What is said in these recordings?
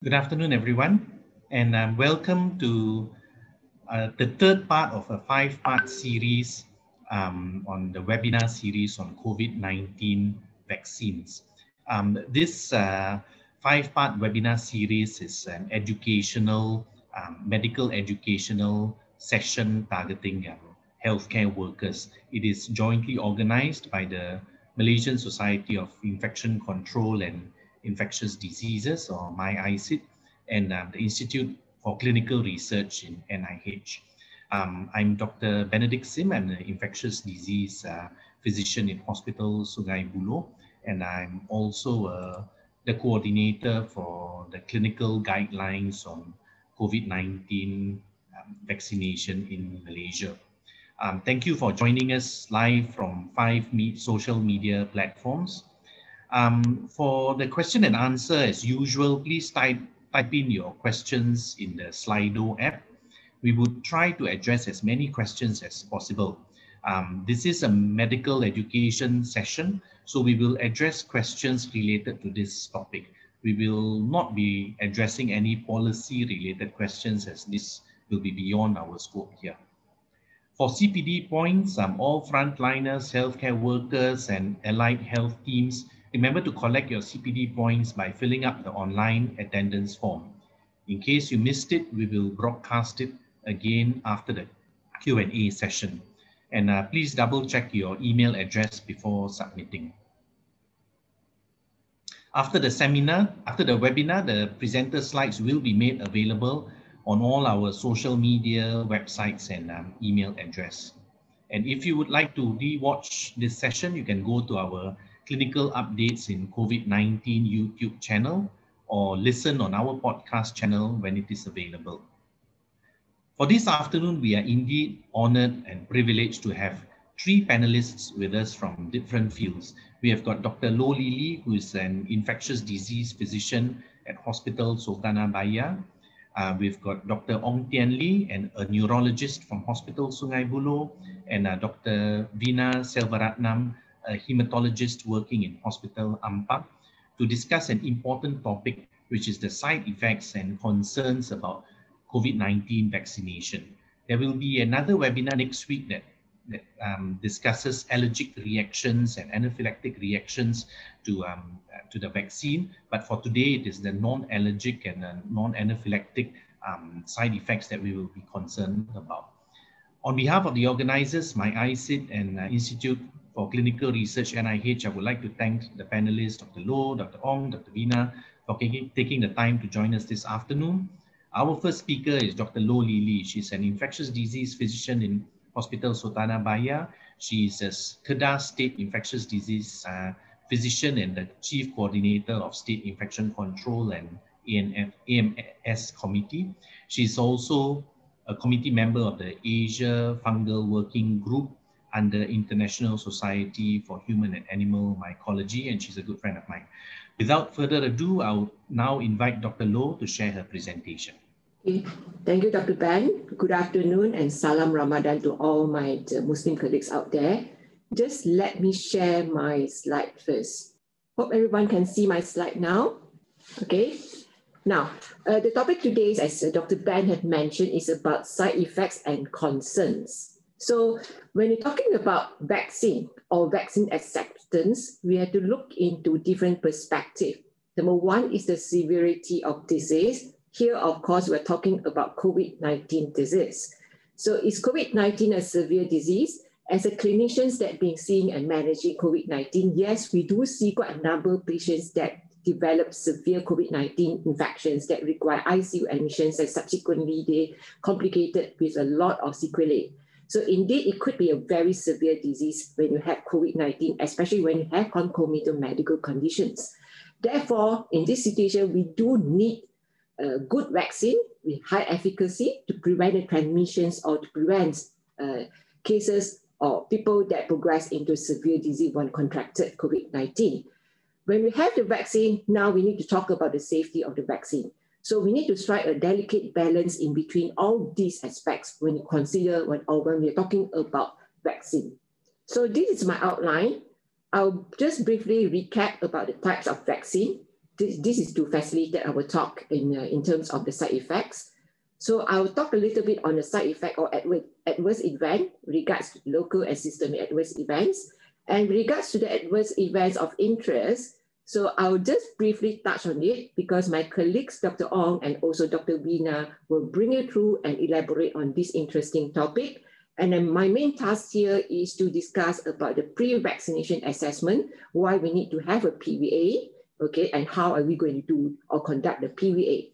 Good afternoon, everyone, and um, welcome to uh, the third part of a five-part series um, on the webinar series on COVID-19 vaccines. Um, this uh, five-part webinar series is an educational, um, medical educational session targeting um, healthcare workers. It is jointly organized by the Malaysian Society of Infection Control and Infectious Diseases or MyICID and um, the Institute for Clinical Research in NIH. Um, I'm Dr. Benedict Sim, I'm an infectious disease uh, physician in Hospital Sungai Buloh, and I'm also uh, the coordinator for the clinical guidelines on COVID-19 um, vaccination in Malaysia. Um, thank you for joining us live from five me social media platforms. Um, for the question and answer, as usual, please type, type in your questions in the Slido app. We would try to address as many questions as possible. Um, this is a medical education session, so we will address questions related to this topic. We will not be addressing any policy related questions as this will be beyond our scope here. For CPD points, um, all frontliners, healthcare workers, and allied health teams Remember to collect your CPD points by filling up the online attendance form. In case you missed it, we will broadcast it again after the Q&A session. And uh, please double check your email address before submitting. After the seminar, after the webinar, the presenter slides will be made available on all our social media websites and um, email address. And if you would like to re-watch this session, you can go to our clinical updates in COVID-19 YouTube channel or listen on our podcast channel when it is available. For this afternoon, we are indeed honored and privileged to have three panelists with us from different fields. We have got Dr. Loh Li who is an infectious disease physician at Hospital Sultanah Bahiyah. Uh, we've got Dr. Ong Tian Lee, and a neurologist from Hospital Sungai Buloh, and uh, Dr. Veena Selvaratnam, a hematologist working in Hospital Ampang to discuss an important topic, which is the side effects and concerns about COVID-19 vaccination. There will be another webinar next week that, that um, discusses allergic reactions and anaphylactic reactions to, um, to the vaccine. But for today, it is the non-allergic and non-anaphylactic um, side effects that we will be concerned about. On behalf of the organizers, MyICID and uh, Institute for Clinical Research NIH, I would like to thank the panelists, Dr. Loh, Dr. Ong, Dr. Veena, for taking the time to join us this afternoon. Our first speaker is Dr. Loh Li Li. She's an infectious disease physician in Hospital Sultanah Bahiyah. She is a Kedah State Infectious Disease uh, physician and the chief coordinator of State Infection Control and ANF, AMS committee. She's also a committee member of the Asia Fungal Working Group under International Society for Human and Animal Mycology, and she's a good friend of mine. Without further ado, I'll now invite Dr. Loh to share her presentation. Okay. Thank you, Dr. Ben. Good afternoon and salam Ramadan to all my uh, Muslim colleagues out there. Just let me share my slide first. Hope everyone can see my slide now. Okay. Now, uh, the topic today, as uh, Dr. Ben had mentioned, is about side effects and concerns. So when you're talking about vaccine or vaccine acceptance, we have to look into different perspectives. Number one is the severity of disease. Here, of course, we're talking about COVID-19 disease. So is COVID-19 a severe disease? As a clinicians that been seeing and managing COVID-19, yes, we do see quite a number of patients that develop severe COVID-19 infections that require ICU admissions and subsequently they complicated with a lot of sequelae. So indeed, it could be a very severe disease when you have COVID-19, especially when you have concomitant medical conditions. Therefore, in this situation, we do need a good vaccine with high efficacy to prevent the transmissions or to prevent uh, cases or people that progress into severe disease when contracted COVID-19. When we have the vaccine, now we need to talk about the safety of the vaccine. So we need to strike a delicate balance in between all these aspects when you consider when, or when we're talking about vaccine. So this is my outline. I'll just briefly recap about the types of vaccine. this, this is to facilitate our talk in, uh, in terms of the side effects. So I'll talk a little bit on the side effect or adverse, adverse event regards to local and systemic adverse events. And regards to the adverse events of interest, so I'll just briefly touch on it because my colleagues, Dr. Ong and also Dr. Veena, will bring you through and elaborate on this interesting topic. And then my main task here is to discuss about the pre-vaccination assessment, why we need to have a PVA, okay, and how are we going to do or conduct the PVA.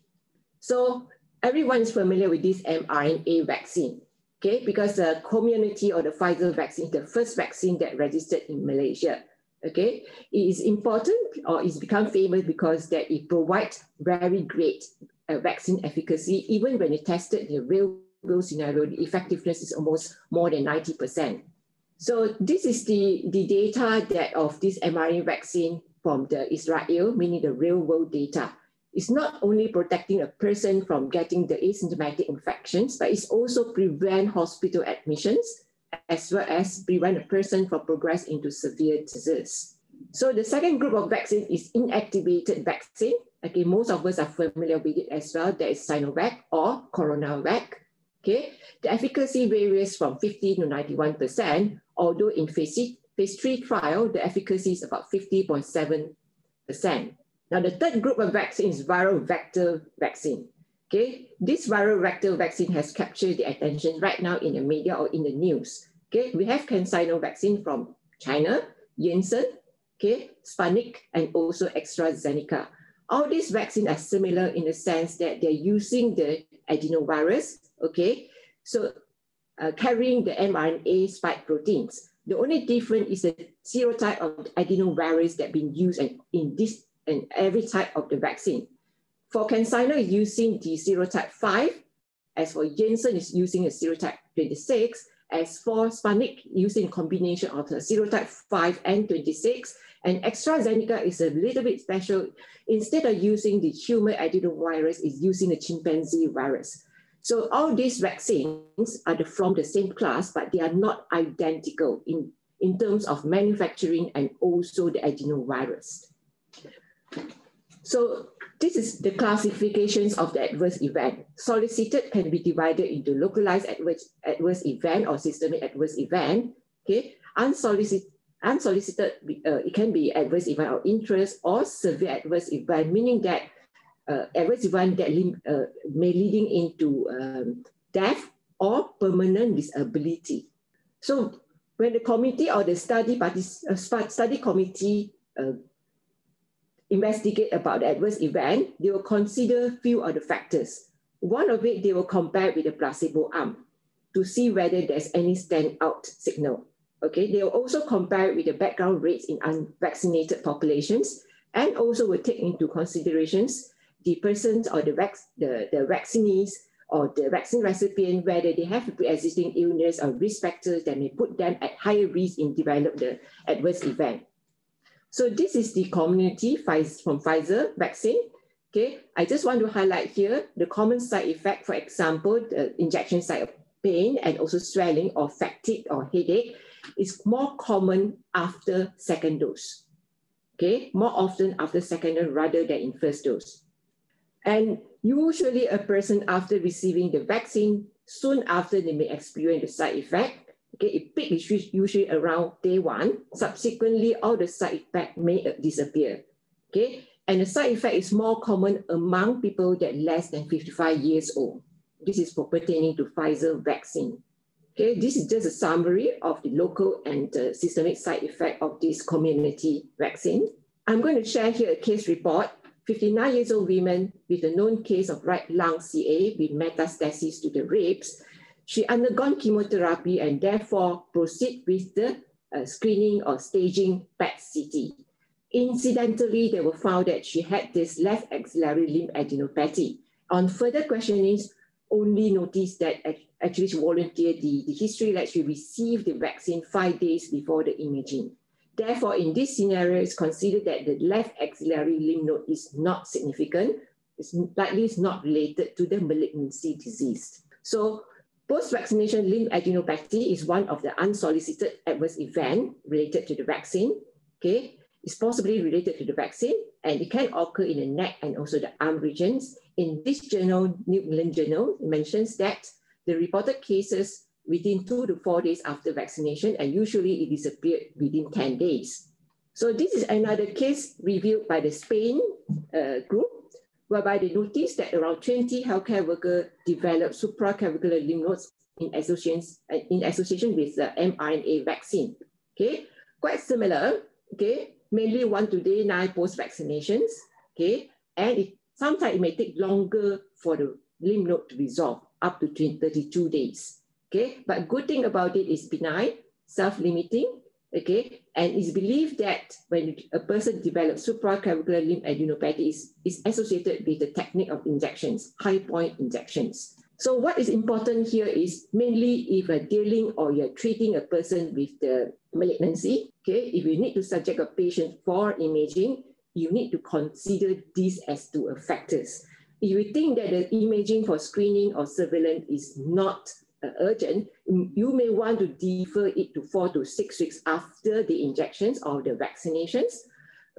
So everyone is familiar with this mRNA vaccine, okay, because the community or the Pfizer vaccine, the first vaccine that registered in Malaysia, okay, it is important or it's become famous because that it provides very great uh, vaccine efficacy, even when it tested the real world scenario, the effectiveness is almost more than 90%. So this is the, the data that of this mRNA vaccine from the Israel, meaning the real world data. It's not only protecting a person from getting the asymptomatic infections, but it's also prevent hospital admissions, as well as prevent a person from progress into severe disease. So the second group of vaccine is inactivated vaccine. Okay, most of us are familiar with it as well. That is Sinovac or CoronaVac. Okay, the efficacy varies from 50 to 91%, although in phase, phase three trial, the efficacy is about 50.7%. Now, the third group of vaccine is viral vector vaccine. Okay, this viral vector vaccine has captured the attention right now in the media or in the news. Okay, we have CanSino vaccine from China, Janssen, okay, Sputnik, and also AstraZeneca. All these vaccines are similar in the sense that they're using the adenovirus okay? So uh, carrying the mRNA spike proteins. The only difference is the serotype of adenovirus that been used in this and every type of the vaccine. For CanSino using the serotype 5, as for Janssen is using a serotype 26, as for Sputnik using combination of the serotype 5 and 26, and AstraZeneca is a little bit special. Instead of using the human adenovirus, is using the chimpanzee virus. So all these vaccines are the, from the same class, but they are not identical in, in terms of manufacturing and also the adenovirus. So this is the classifications of the adverse event. Solicited can be divided into localized adverse, adverse event or systemic adverse event. Okay, unsolicited, unsolicited uh, it can be adverse event of interest or severe adverse event, meaning that uh, adverse event that uh, may leading into um, death or permanent disability. So when the committee or the study partic- uh, study committee uh, investigate about the adverse event, they will consider few of the factors. One of it, they will compare with the placebo arm to see whether there's any standout signal. Okay, they will also compare with the background rates in unvaccinated populations and also will take into considerations the persons or the, vac- the, the vaccinees or the vaccine recipient, whether they have a pre-existing illness or risk factors that may put them at higher risk in develop the adverse event. So this is the Comirnaty from Pfizer vaccine. Okay, I just want to highlight here the common side effect, for example, the injection site pain and also swelling or fatigue or headache is more common after second dose. Okay, more often after second dose rather than in first dose. And usually a person after receiving the vaccine, soon after they may experience the side effect. Okay, it peak is usually around day one. Subsequently, all the side effect may disappear. Okay, and the side effect is more common among people that less than 55 years old. This is for pertaining to Pfizer vaccine. Okay, this is just a summary of the local and uh, systemic side effect of this Comirnaty vaccine. I'm going to share here a case report 59 years old woman with a known case of right lung CA with metastasis to the ribs, she undergone chemotherapy and therefore proceed with the uh, screening or staging PET-CT. Incidentally, they were found that she had this left axillary lymphadenopathy. On further questioning, only noticed that actually she volunteered the, the history that she received the vaccine five days before the imaging. Therefore, in this scenario, it's considered that the left axillary lymph node is not significant. It's likely is not related to the malignancy disease. So post-vaccination lymphadenopathy is one of the unsolicited adverse event related to the vaccine. Okay, it's possibly related to the vaccine and it can occur in the neck and also the arm regions. In this journal, New England Journal, mentions that the reported cases within two to four days after vaccination, and usually it disappeared within 10 days. So this is another case reviewed by the Spain uh, group, whereby they noticed that around 20 healthcare workers developed supraclavicular lymph nodes in association, uh, in association with the mRNA vaccine. Okay, quite similar, okay, mainly one to day nine post-vaccinations, okay, and it, sometimes it may take longer for the lymph node to resolve, up to 32 days, okay, but good thing about it is benign, self-limiting, okay, and it's believed that when a person develops supraclavicular lymph adenopathy is, is associated with the technique of injections, high point injections. So what is important here is mainly if you're dealing or you're treating a person with the malignancy, okay, if you need to subject a patient for imaging, you need to consider these as two factors. If you think that the imaging for screening or surveillance is not urgent, you may want to defer it to four to six weeks after the injections or the vaccinations.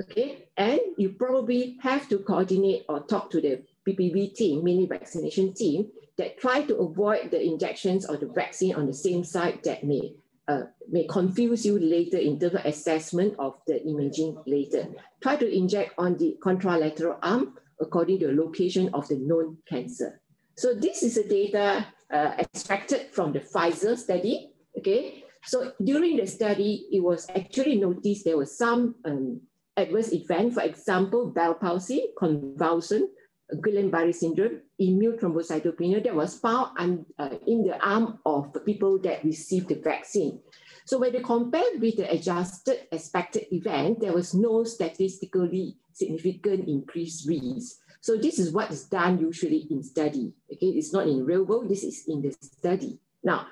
Okay, and you probably have to coordinate or talk to the PPV team, mini vaccination team, that try to avoid the injections or the vaccine on the same site that may uh, may confuse you later in terms of assessment of the imaging later. Try to inject on the contralateral arm according to the location of the known cancer. So this is the data uh, extracted from the Pfizer study. Okay, so during the study, it was actually noticed there was some um, adverse event, for example, Bell palsy, convulsion, Guillain-Barré syndrome, immune thrombocytopenia that was found un, uh, in the arm of people that received the vaccine. So when they compared with the adjusted expected event, there was no statistically significant increased risk. So this is what is done usually in study. Okay, it's not in real world, this is in the study. Now,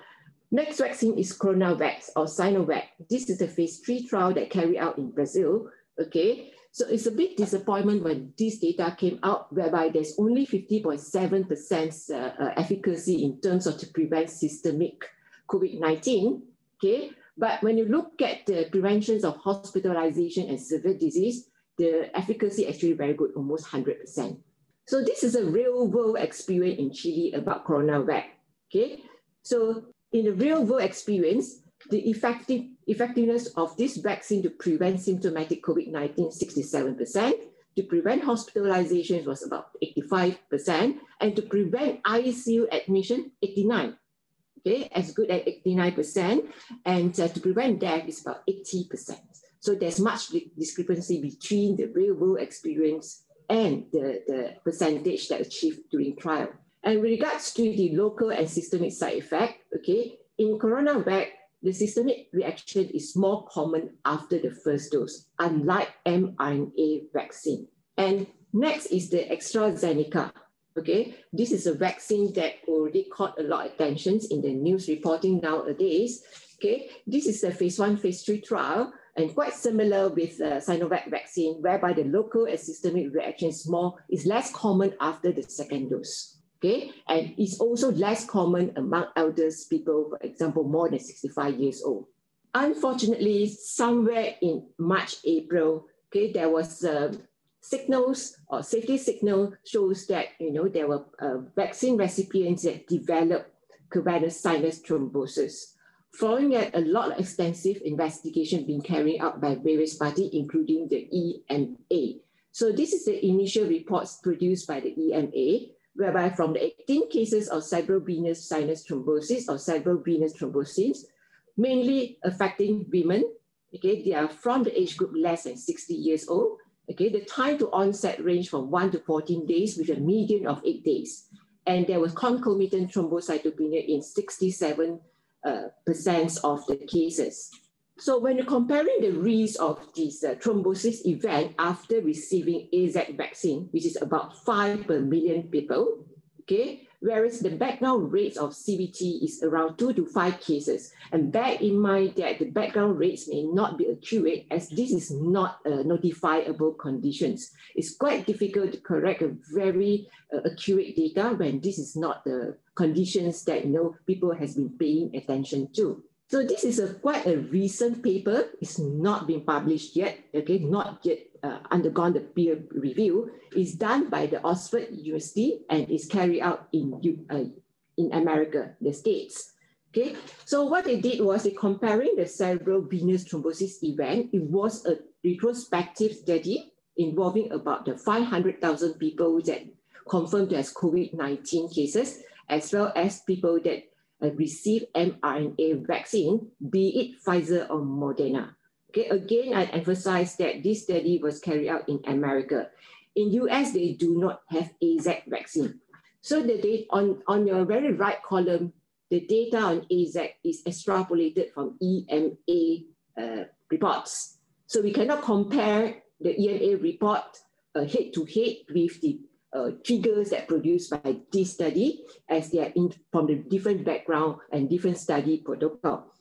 next vaccine is CoronaVac or Sinovac. This is a phase three trial that carried out in Brazil. Okay, so it's a big disappointment when this data came out, whereby there's only 50.7% uh, uh, efficacy in terms of to prevent systemic COVID-19. Okay, but when you look at the preventions of hospitalization and severe disease, the efficacy actually very good, almost 100%. So this is a real world experience in Chile about CoronaVac. Okay, so in the real world experience, the effective, effectiveness of this vaccine to prevent symptomatic COVID-19, 67%, to prevent hospitalizations was about 85%, and to prevent ICU admission, 89 okay, as good as 89%, and uh, to prevent death is about 80%. So there's much discrepancy between the real world experience and the, the percentage that achieved during trial. And with regards to the local and systemic side effect, okay, in CoronaVac, the systemic reaction is more common after the first dose, unlike mRNA vaccine. And next is the AstraZeneca. Okay, this is a vaccine that already caught a lot of attention in the news reporting nowadays. Okay, this is a phase one, phase three trial and quite similar with the Sinovac vaccine, whereby the local and systemic reaction is more is less common after the second dose. Okay, and it's also less common among elders people, for example, more than 65 years old. Unfortunately, somewhere in March, April, okay, there was uh, signals or safety signal shows that you know there were uh, vaccine recipients that developed cavernous sinus thrombosis following a lot of extensive investigation being carried out by various parties, including the EMA. So this is the initial reports produced by the EMA, whereby from the 18 cases of cerebrovenous sinus thrombosis or cerebrovenous thrombosis, mainly affecting women, okay, they are from the age group less than 60 years old, okay, the time to onset range from 1 to 14 days with a median of 8 days. And there was concomitant thrombocytopenia in 67 uh, percent of the cases. So when you're comparing the risk of this uh, thrombosis event after receiving AZ vaccine, which is about five per million people, okay, whereas the background rates of CVT is around two to five cases. And bear in mind that the background rates may not be accurate as this is not notifiable conditions. It's quite difficult to correct a very uh, accurate data when this is not the conditions that you know people has been paying attention to. So this is a quite a recent paper. It's not been published yet, okay, not yet uh, undergone the peer review. It's done by the Oxford University and is carried out in, uh, in America, the States. Okay, so what they did was they comparing the cerebral venous thrombosis event. It was a retrospective study involving about the 500,000 people that confirmed as COVID-19 cases, as well as people that uh, receive mRNA vaccine, be it Pfizer or Moderna. Okay, again, I emphasize that this study was carried out in America. In US, they do not have AZ vaccine. So the data on, on your very right column, the data on AZ is extrapolated from EMA uh, reports. So we cannot compare the EMA report uh, head to head with the uh, figures that produced by this study as they are in, from the different background and different study protocol.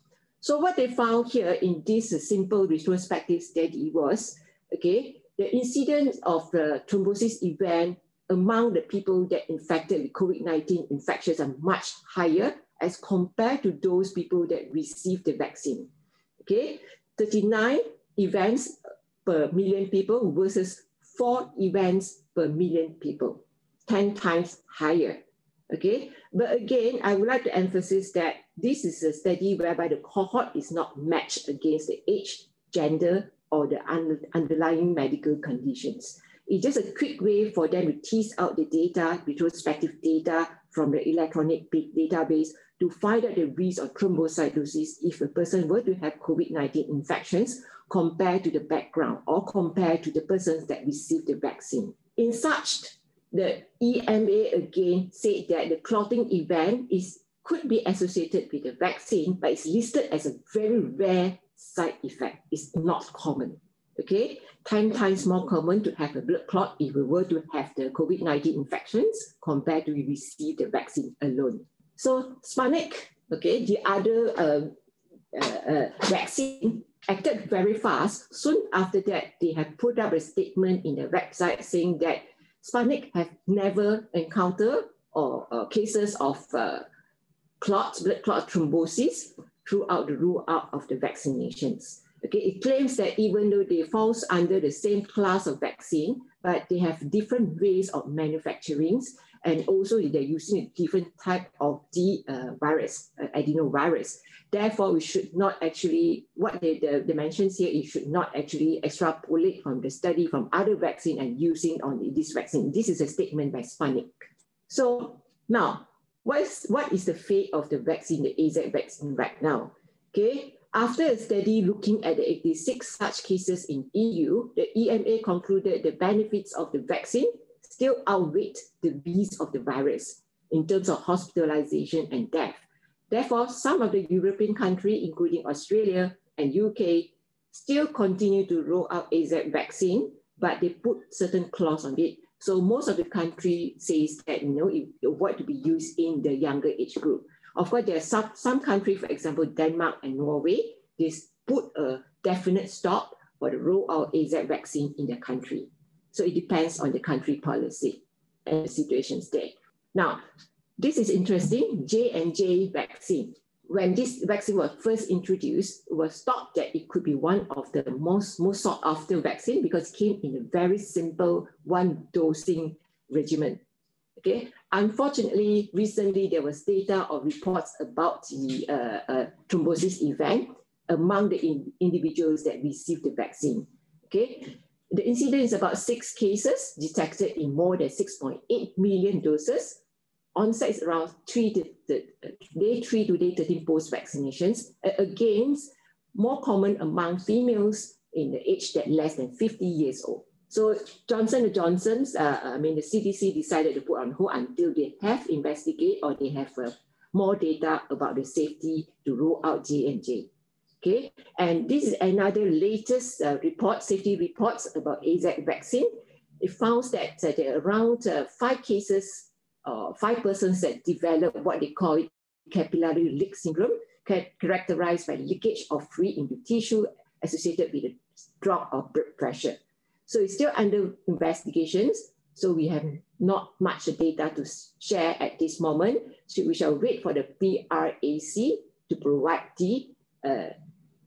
So what they found here in this uh, simple retrospective study was, okay, the incidence of the thrombosis event among the people that infected with COVID-19 infections are much higher as compared to those people that received the vaccine. Okay, 39 events per million people versus four events per million people, 10 times higher. Okay, but again, I would like to emphasize that this is a study whereby the cohort is not matched against the age, gender, or the un underlying medical conditions. It's just a quick way for them to tease out the data, retrospective data from the electronic database to find out the risk of thrombocytosis if a person were to have COVID-19 infections compared to the background or compared to the persons that received the vaccine. In such, the EMA again said that the clotting event is could be associated with the vaccine, but it's listed as a very rare side effect. It's not common. Okay, 10 times more common to have a blood clot if we were to have the COVID-19 infections compared to receive the vaccine alone. So Sputnik, okay, the other uh, uh, uh, vaccine acted very fast. Soon after that, they have put up a statement in the website saying that Sputnik have never encountered or uh, cases of uh, clots, blood clot thrombosis throughout the rollout of the vaccinations. Okay, it claims that even though they falls under the same class of vaccine, but they have different ways of manufacturings, and also they're using a different type of the uh, virus, uh, adenovirus. Therefore, we should not actually, what the, the, the mentions here, you should not actually extrapolate from the study from other vaccine and using on this vaccine. This is a statement by Sputnik. So now, what is, what is the fate of the vaccine, the AZ vaccine right now? Okay, after a study looking at the 86 such cases in EU, the EMA concluded the benefits of the vaccine still outweigh the risks of the virus in terms of hospitalization and death. Therefore, some of the European countries, including Australia and UK, still continue to roll out AZ vaccine, but they put certain clause on it. So most of the country says that you know it, it to be used in the younger age group. Of course, there are some, some countries, for example, Denmark and Norway, they put a definite stop for the rollout AZ vaccine in their country. So it depends on the country policy and the situations there. Now, this is interesting, J&J vaccine. When this vaccine was first introduced, it was thought that it could be one of the most, most sought after vaccine because it came in a very simple one dosing regimen. Okay. Unfortunately, recently there was data or reports about the uh, uh, thrombosis event among the in individuals that received the vaccine. Okay. The incidence is about six cases detected in more than 6.8 million doses onset is around three to the, day three to day 13 post vaccinations, against more common among females in the age that less than 50 years old. So Johnson Johnson's, uh, I mean, the CDC decided to put on hold until they have investigate or they have uh, more data about the safety to roll out J&J. Okay, and this is another latest uh, report, safety reports about AZAC vaccine. It found that uh, there are around uh, five cases uh, five persons that develop what they call it capillary leak syndrome, characterized by leakage of fluid into tissue associated with a drop of blood pressure. So it's still under investigations. So we have not much data to share at this moment. So we shall wait for the PRAC to provide the uh,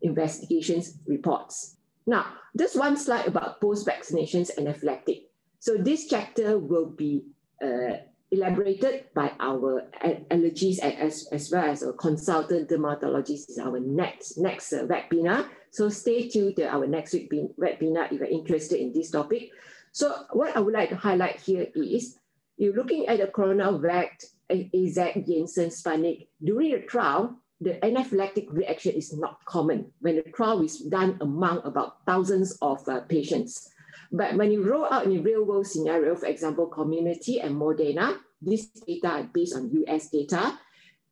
investigations reports. Now, just one slide about post-vaccinations and anaphylactic. So this chapter will be uh, elaborated by our allergies as, as well as our consultant dermatologist is our next, next uh, webinar. So stay tuned to our next week webinar if you're interested in this topic. So what I would like to highlight here is you're looking at the coronavac AZ Janssen Sputnik. During the trial, the anaphylactic reaction is not common when the trial is done among about thousands of uh, patients. But when you roll out in a real world scenario, for example, Comirnaty and Moderna, this data based on US data.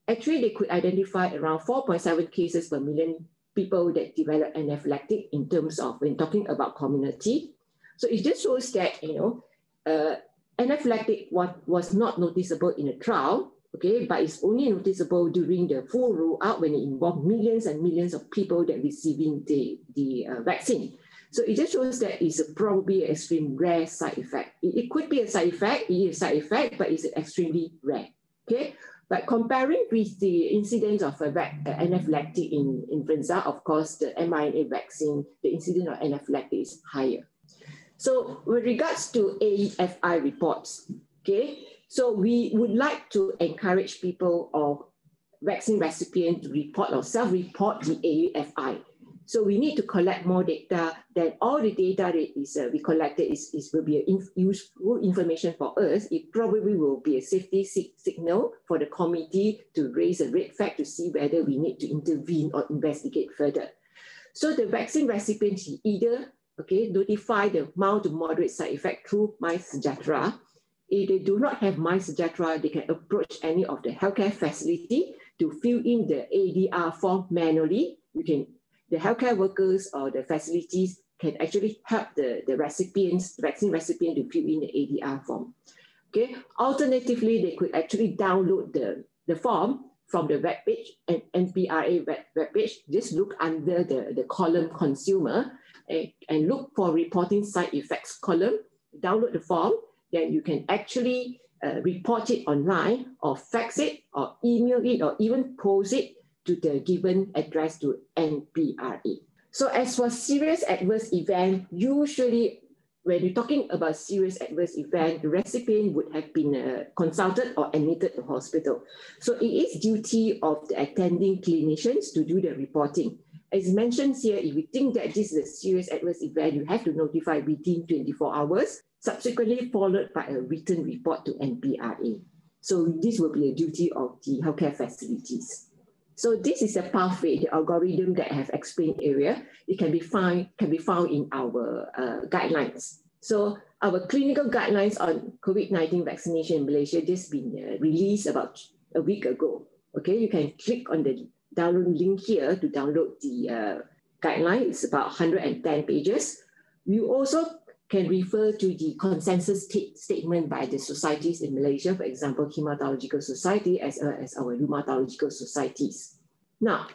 Actually, they could identify around 4.7 cases per million people that develop anaphylactic in terms of when talking about Comirnaty. So it just shows that, you know, uh, anaphylactic was, was not noticeable in a trial, okay, but it's only noticeable during the full rollout when it involved millions and millions of people that receiving the, the uh, vaccine. So it just shows that it's probably an extreme rare side effect. It, it could be a side effect, it is a side effect, but it's extremely rare. Okay. But comparing with the incidence of a uh, anaphylactic in influenza, of course, the mRNA vaccine, the incidence of anaphylactic is higher. So with regards to AEFI reports, okay, so we would like to encourage people or vaccine recipients to report or self-report the AEFI. So we need to collect more data. Then all the data that is uh, we collected is, is will be inf useful information for us. It probably will be a safety si signal for the committee to raise a red flag to see whether we need to intervene or investigate further. So the vaccine recipients either okay notify the mild to moderate side effect through MySejahtera. If they do not have MySejahtera, they can approach any of the healthcare facility to fill in the ADR form manually. You can the healthcare workers or the facilities can actually help the, the recipients, vaccine recipient to fill in the ADR form. Okay. Alternatively, they could actually download the, the form from the web page and NPRA web, web page. Just look under the, the column consumer and, and look for reporting side effects column. Download the form, then you can actually uh, report it online or fax it or email it or even post it to the given address to NPRA. So as for serious adverse event, usually when you're talking about serious adverse event, the recipient would have been uh, consulted or admitted to hospital. So it is duty of the attending clinicians to do the reporting. As mentioned here, if we think that this is a serious adverse event, you have to notify within 24 hours, subsequently followed by a written report to NPRA. So this will be a duty of the healthcare facilities. So this is a pathway, the algorithm that I have explained earlier. It can be found, can be found in our uh, guidelines. So our clinical guidelines on COVID-19 vaccination in Malaysia just been uh, released about a week ago. Okay, you can click on the download link here to download the uh, guideline. It's about 110 pages. You also can refer to the consensus statement by the societies in Malaysia, for example, Hematological Society as well as our rheumatological societies. Now,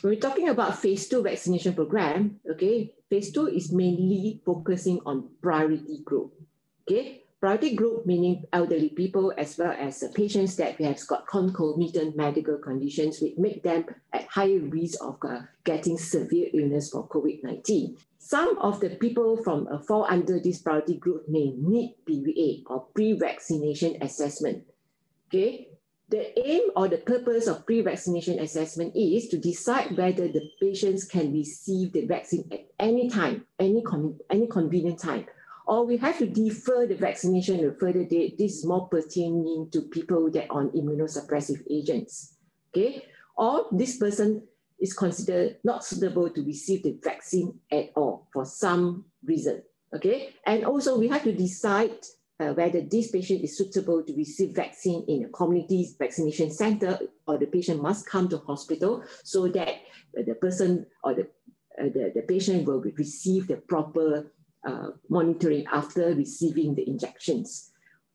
when we're talking about phase two vaccination program, okay, phase two is mainly focusing on priority group. Okay, priority group meaning elderly people as well as uh, patients that we have got concomitant medical conditions which make them at higher risk of uh, getting severe illness for COVID-19. Some of the people from uh, fall under this priority group may need PVA or pre-vaccination assessment. Okay, the aim or the purpose of pre-vaccination assessment is to decide whether the patients can receive the vaccine at any time, any, any convenient time, or we have to defer the vaccination to a further date. This is more pertaining to people that are on immunosuppressive agents. Okay, or this person is considered not suitable to receive the vaccine at all for some reason. Okay, and also we have to decide uh, whether this patient is suitable to receive vaccine in a community vaccination center or the patient must come to hospital so that the person or the, uh, the, the patient will receive the proper uh, monitoring after receiving the injections.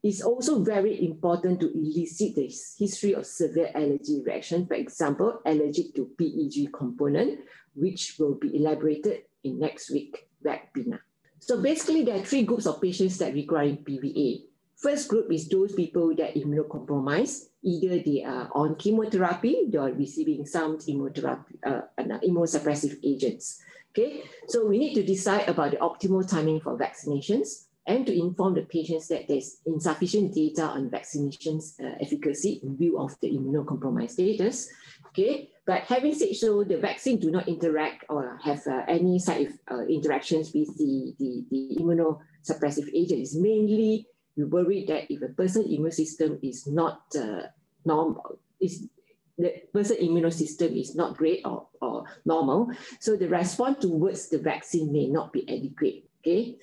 It's also very important to elicit the history of severe allergy reaction, for example, allergic to PEG component, which will be elaborated in next week webinar. So basically, there are three groups of patients that require PVA. First group is those people that immunocompromised. Either they are on chemotherapy, they are receiving some immunotherapy, uh, immunosuppressive agents. Okay, so we need to decide about the optimal timing for vaccinations and to inform the patients that there's insufficient data on vaccinations uh, efficacy in view of the immunocompromised status. Okay, but having said so, the vaccine do not interact or have uh, any side uh, interactions with the, the, the immunosuppressive agent. It's mainly we worry that if a person's immune system is not uh, normal, is the person immune system is not great or, or normal, so the response towards the vaccine may not be adequate. Okay,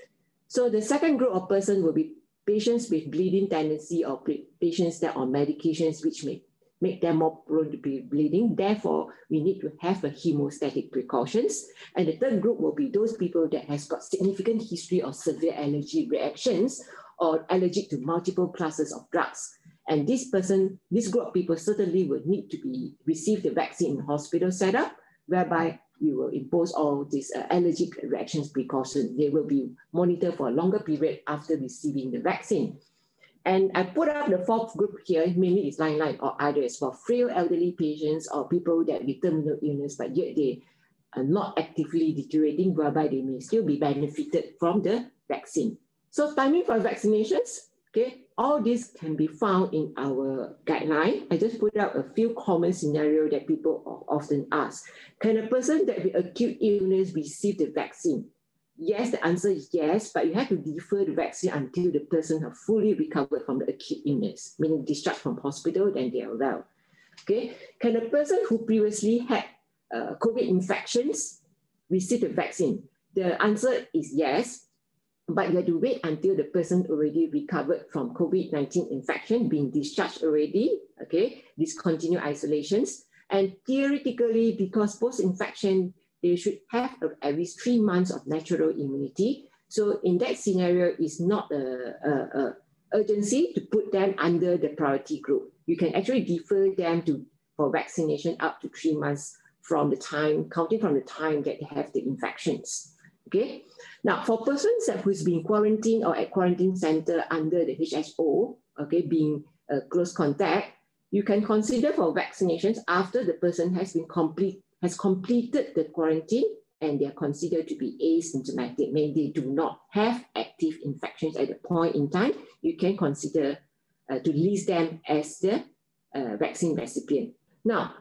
so the second group of person will be patients with bleeding tendency or patients that are on medications which may make them more prone to be bleeding. Therefore, we need to have a hemostatic precautions. And the third group will be those people that has got significant history of severe allergy reactions or allergic to multiple classes of drugs. And this person, this group of people certainly would need to be receive the vaccine in hospital setup, whereby we will impose all these uh, allergic reactions precautions. They will be monitored for a longer period after receiving the vaccine. And I put up the fourth group here, mainly it's line line or either it's for frail elderly patients or people that with terminal illness, but yet they are not actively deteriorating, whereby they may still be benefited from the vaccine. So timing for vaccinations, okay, all this can be found in our guideline. I just put out a few common scenarios that people often ask. Can a person that with acute illness receive the vaccine? Yes, the answer is yes, but you have to defer the vaccine until the person have fully recovered from the acute illness, meaning discharged from hospital, then they are well. Okay, can a person who previously had uh, COVID infections receive the vaccine? The answer is yes, but you have to wait until the person already recovered from COVID-19 infection, being discharged already, okay, discontinue isolations. And theoretically, because post-infection they should have at least three months of natural immunity. So in that scenario, it's not a, a, a, urgency to put them under the priority group. You can actually defer them to for vaccination up to three months from the time, counting from the time that they have the infections. Okay. Now, for persons that who's been quarantined or at quarantine center under the HSO, okay, being a close contact, you can consider for vaccinations after the person has been complete has completed the quarantine and they are considered to be asymptomatic, meaning they do not have active infections at the point in time, you can consider uh, to list them as the uh, vaccine recipient. Now,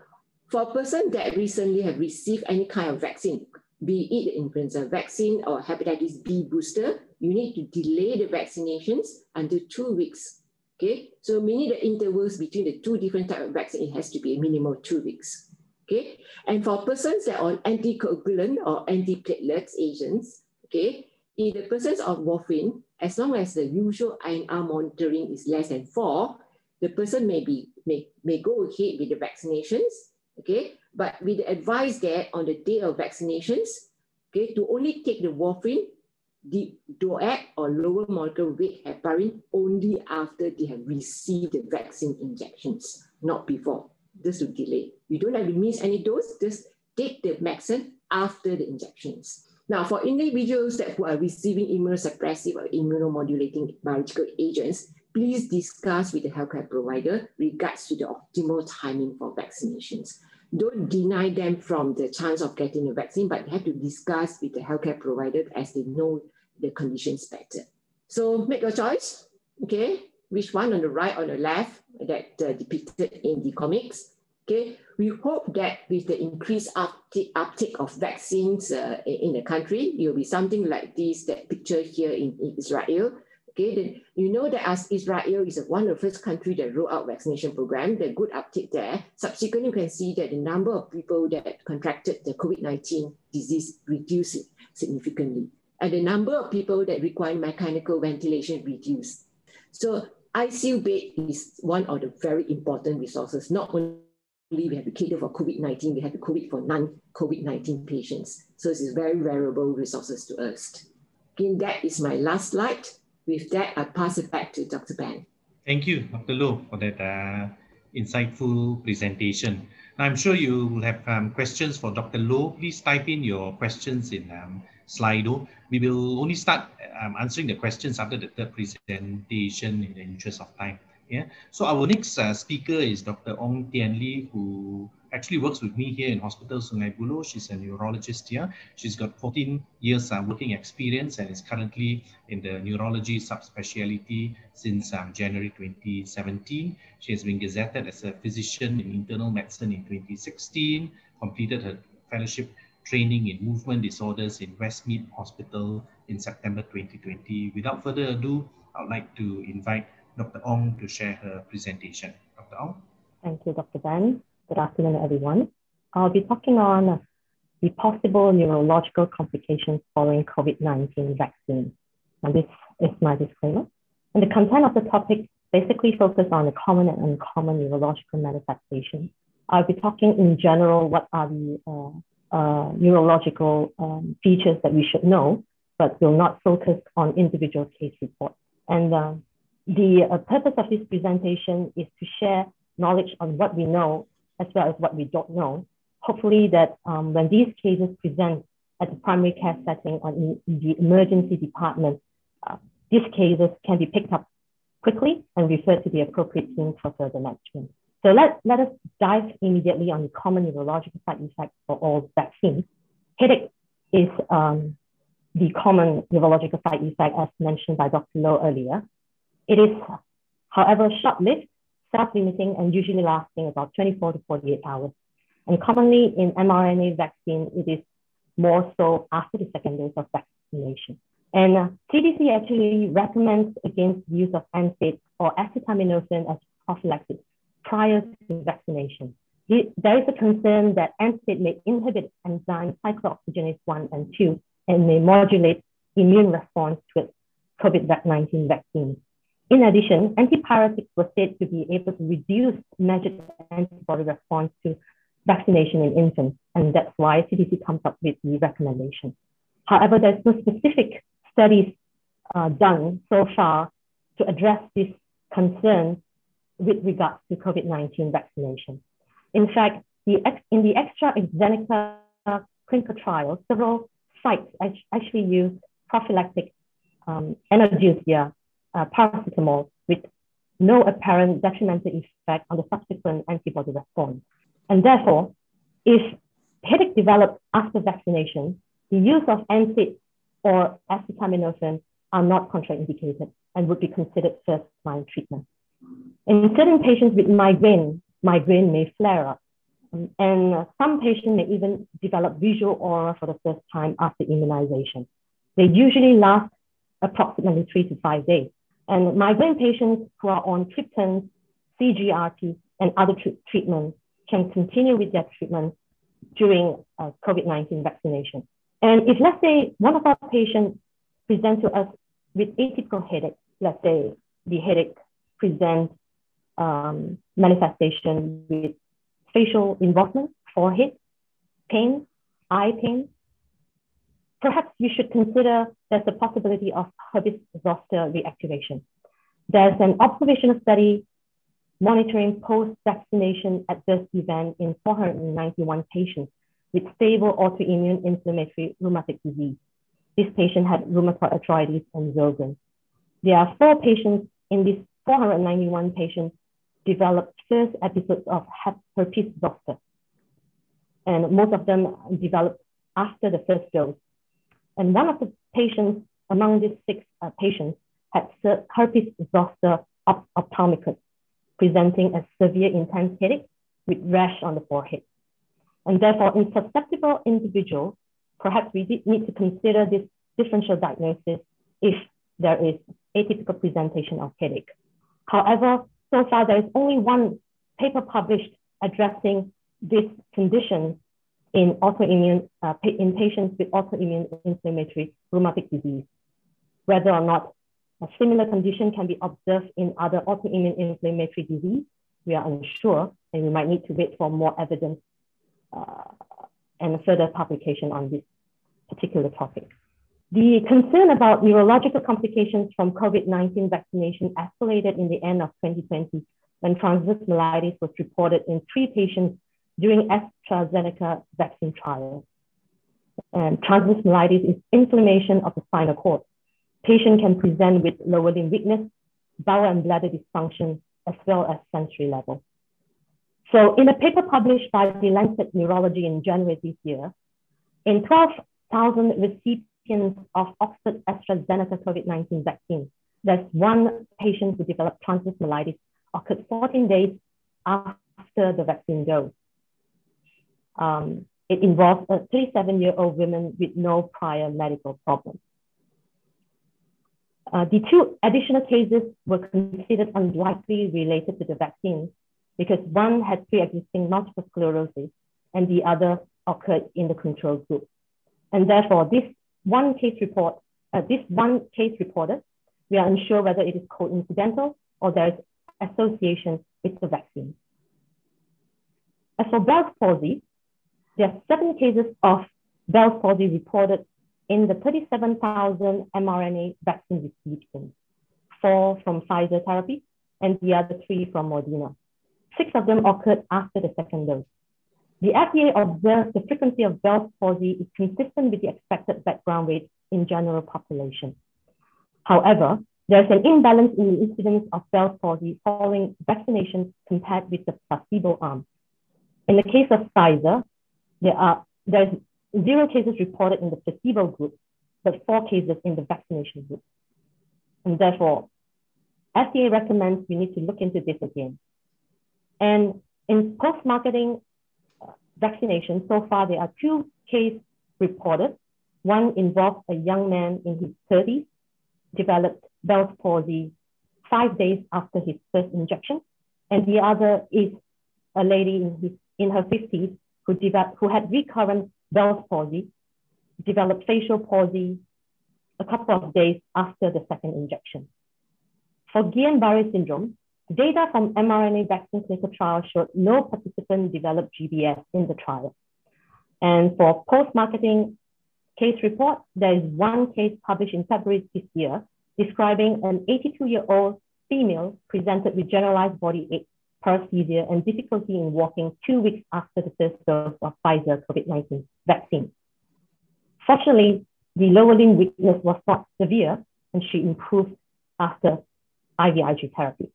for a person that recently have received any kind of vaccine, be it the influenza vaccine or hepatitis B booster, you need to delay the vaccinations until two weeks. Okay, so meaning the intervals between the two different type of vaccine, it has to be a minimum two weeks. Okay, and for persons that are on anticoagulant or antiplatelets agents, okay, if the persons of warfarin, as long as the usual INR monitoring is less than four, the person may be may, may go ahead with the vaccinations, okay, but with the advice that on the day of vaccinations, okay, to only take the warfarin, the DOAC or lower molecular weight heparin only after they have received the vaccine injections, not before This will delay. You don't have to miss any dose, just take the medicine after the injections. Now, for individuals that who are receiving immunosuppressive or immunomodulating biological agents, please discuss with the healthcare provider regards to the optimal timing for vaccinations. Don't deny them from the chance of getting a vaccine, but you have to discuss with the healthcare provider as they know the conditions better. So make your choice, okay? Which one on the right or the left, that uh, depicted in the comics. Okay, we hope that with the increased uptake, uptake of vaccines uh, in the country, it will be something like this, that picture here in Israel. You know that as Israel is one of the first country that rolled out vaccination program, the good uptake there. Subsequently, you can see that the number of people that contracted the COVID-19 disease reduced significantly. And the number of people that require mechanical ventilation reduced. So ICU bed is one of the very important resources. Not only we have to cater for COVID-19, we have to COVID for non-COVID-19 patients. So it's very valuable resources to us. Again, that is my last slide. With that, I pass it back to Dr. Ben. Thank you, Dr. Loh, for that uh, insightful presentation. I'm sure you will have um, questions for Dr. Loh. Please type in your questions in um, Slido. We will only start um, answering the questions after the third presentation in the interest of time. Yeah. So our next uh, speaker is Dr. Ong Tian Lee, who actually works with me here in Hospital Sungai Buloh. She's a neurologist here. She's got 14 years uh, working experience and is currently in the neurology subspecialty since um, January 2017. She has been gazetted as a physician in internal medicine in 2016, completed her fellowship training in movement disorders in Westmead Hospital in September 2020. Without further ado, I'd like to invite Dr. Ong to share her presentation. Dr. Ong. Thank you, Dr. Ben. Good afternoon, everyone. I'll be talking on the possible neurological complications following COVID-19 vaccine. And this is my disclaimer. And the content of the topic basically focus on the common and uncommon neurological manifestations. I'll be talking in general what are the uh, uh, neurological um, features that we should know, but will not focus on individual case reports. And uh, the purpose of this presentation is to share knowledge on what we know as well as what we don't know. Hopefully that um, when these cases present at the primary care setting or in, the emergency department, uh, these cases can be picked up quickly and referred to the appropriate team for further management. So let, let us dive immediately on the common neurological side effects for all vaccines. Headache is um, the common neurological side effect as mentioned by Dr. Loh earlier. It is, however, short-lived, self-limiting, and usually lasting about 24 to 48 hours. And commonly in mRNA vaccine, it is more so after the second dose of vaccination. And uh, CDC actually recommends against use of NSAID or acetaminophen as prophylaxis prior to vaccination. There is a concern that NSAID may inhibit enzyme cyclooxygenase 1 and 2 and may modulate immune response to COVID-19 vaccine. In addition, antipyretics were said to be able to reduce measured antibody response to vaccination in infants, and that's why CDC comes up with the recommendation. However, there's no specific studies uh, done so far to address this concern with regards to COVID-19 vaccination. In fact, the ex- in the extra AstraZeneca clinical trial, several sites actually used prophylactic um, analgesia uh, paracetamol with no apparent detrimental effect on the subsequent antibody response. And therefore, if headache develops after vaccination, the use of NSAID or acetaminophen are not contraindicated and would be considered first-line treatment. In certain patients with migraine, migraine may flare up. Um, and some patients may even develop visual aura for the first time after immunization. They usually last approximately three to five days. And migraine patients who are on triptans, CGRP, and other treatments can continue with their treatment during uh, COVID-19 vaccination. And if let's say one of our patients present to us with atypical headache, let's say the headache presents um, manifestation with facial involvement, forehead, pain, eye pain, perhaps you should consider there's a possibility of herpes zoster reactivation. There's an observational study monitoring post-vaccination adverse event in 491 patients with stable autoimmune inflammatory rheumatic disease. This patient had rheumatoid arthritis and Sjogren. There are four patients in this 491 patients developed first episodes of herpes zoster. And most of them developed after the first dose. And one of the patients among these six uh, patients had herpes zoster ophthalmicus, presenting a severe intense headache with rash on the forehead. And therefore, in susceptible individuals, perhaps we need to consider this differential diagnosis if there is atypical presentation of headache. However, so far there is only one paper published addressing this condition in autoimmune uh, in patients with autoimmune inflammatory rheumatic disease. Whether or not a similar condition can be observed in other autoimmune inflammatory disease, we are unsure, and we might need to wait for more evidence uh, and further publication on this particular topic. The concern about neurological complications from COVID-19 vaccination escalated in the end of 2020 when transverse myelitis was reported in three patients during AstraZeneca vaccine trial. Um, and transverse myelitis is inflammation of the spinal cord. Patient can present with lower limb weakness, bowel and bladder dysfunction, as well as sensory level. So in a paper published by the Lancet Neurology in January this year, in 12,000 recipients of Oxford AstraZeneca COVID-19 vaccine, there's one patient who developed transverse myelitis occurred 14 days after the vaccine dose. Um, it involves a 37-year-old woman with no prior medical problems. Uh, the two additional cases were considered unlikely related to the vaccine because one had pre-existing multiple sclerosis and the other occurred in the control group. And therefore, this one case report, uh, this one case reported, we are unsure whether it is coincidental or there is association with the vaccine. As for Bell's palsy, there are seven cases of Bell's palsy reported in the 37,000 mRNA vaccine recipients, four from Pfizer therapy and the other three from Moderna. Six of them occurred after the second dose. The FDA observed the frequency of Bell's palsy is consistent with the expected background rate in general population. However, there's an imbalance in the incidence of Bell's palsy following vaccination compared with the placebo arm. In the case of Pfizer, there are there's zero cases reported in the placebo group, but four cases in the vaccination group. And therefore, FDA recommends we need to look into this again. And in post-marketing uh, vaccination, so far there are two cases reported. One involved a young man in his 30s, developed Bell's palsy five days after his first injection. And the other is a lady in, his, in her 50s who, developed, who had recurrent Bell's palsy, developed facial palsy a couple of days after the second injection. For Guillain-Barré syndrome, data from mRNA vaccine clinical trial showed no participant developed GBS in the trial. And for post-marketing case report, there is one case published in February this year describing an 82-year-old female presented with generalized body ache paresthesia, and difficulty in walking two weeks after the first dose of Pfizer COVID-19 vaccine. Fortunately, the lower limb weakness was not severe, and she improved after IVIG therapy.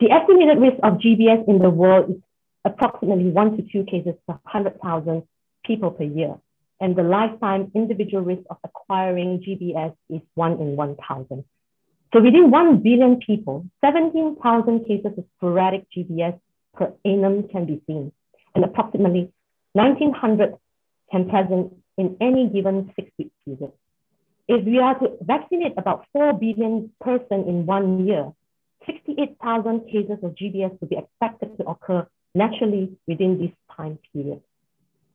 The estimated risk of GBS in the world is approximately one to two cases per 100,000 people per year, and the lifetime individual risk of acquiring GBS is one in 1,000. So within 1 billion people, 17,000 cases of sporadic GBS per annum can be seen, and approximately 1,900 can present in any given six-week period. If we are to vaccinate about 4 billion person in one year, 68,000 cases of GBS would be expected to occur naturally within this time period.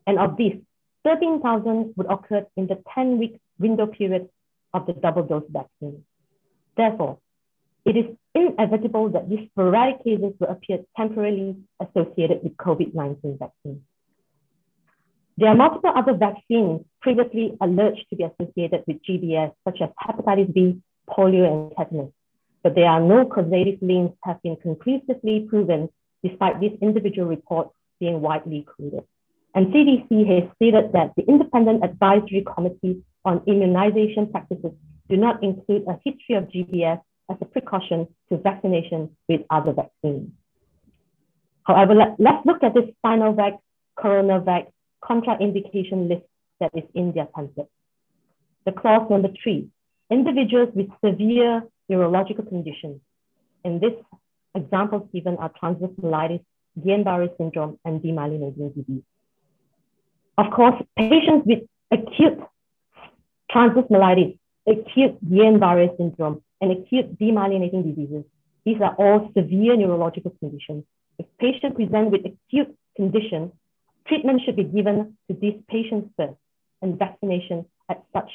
And of these, 13,000 would occur in the 10-week window period of the double dose vaccine. Therefore, it is inevitable that these sporadic cases will appear temporarily associated with COVID-19 vaccines. There are multiple other vaccines previously alleged to be associated with GBS, such as hepatitis B, polio, and tetanus, but there are no causative links have been conclusively proven despite these individual reports being widely quoted. And CDC has stated that the Independent Advisory Committee on Immunization Practices do not include a history of GBS as a precaution to vaccination with other vaccines. However, let, us look at this Sinovac, CoronaVac contraindication list that is in their template. The clause number three, individuals with severe neurological conditions. In this, examples given are transverse myelitis, Guillain-Barré syndrome, and demyelinating disease. Of course, patients with acute transverse myelitis acute Guillain-Barré syndrome, and acute demyelinating diseases. These are all severe neurological conditions. If patients present with acute conditions, treatment should be given to these patients first, and vaccination as such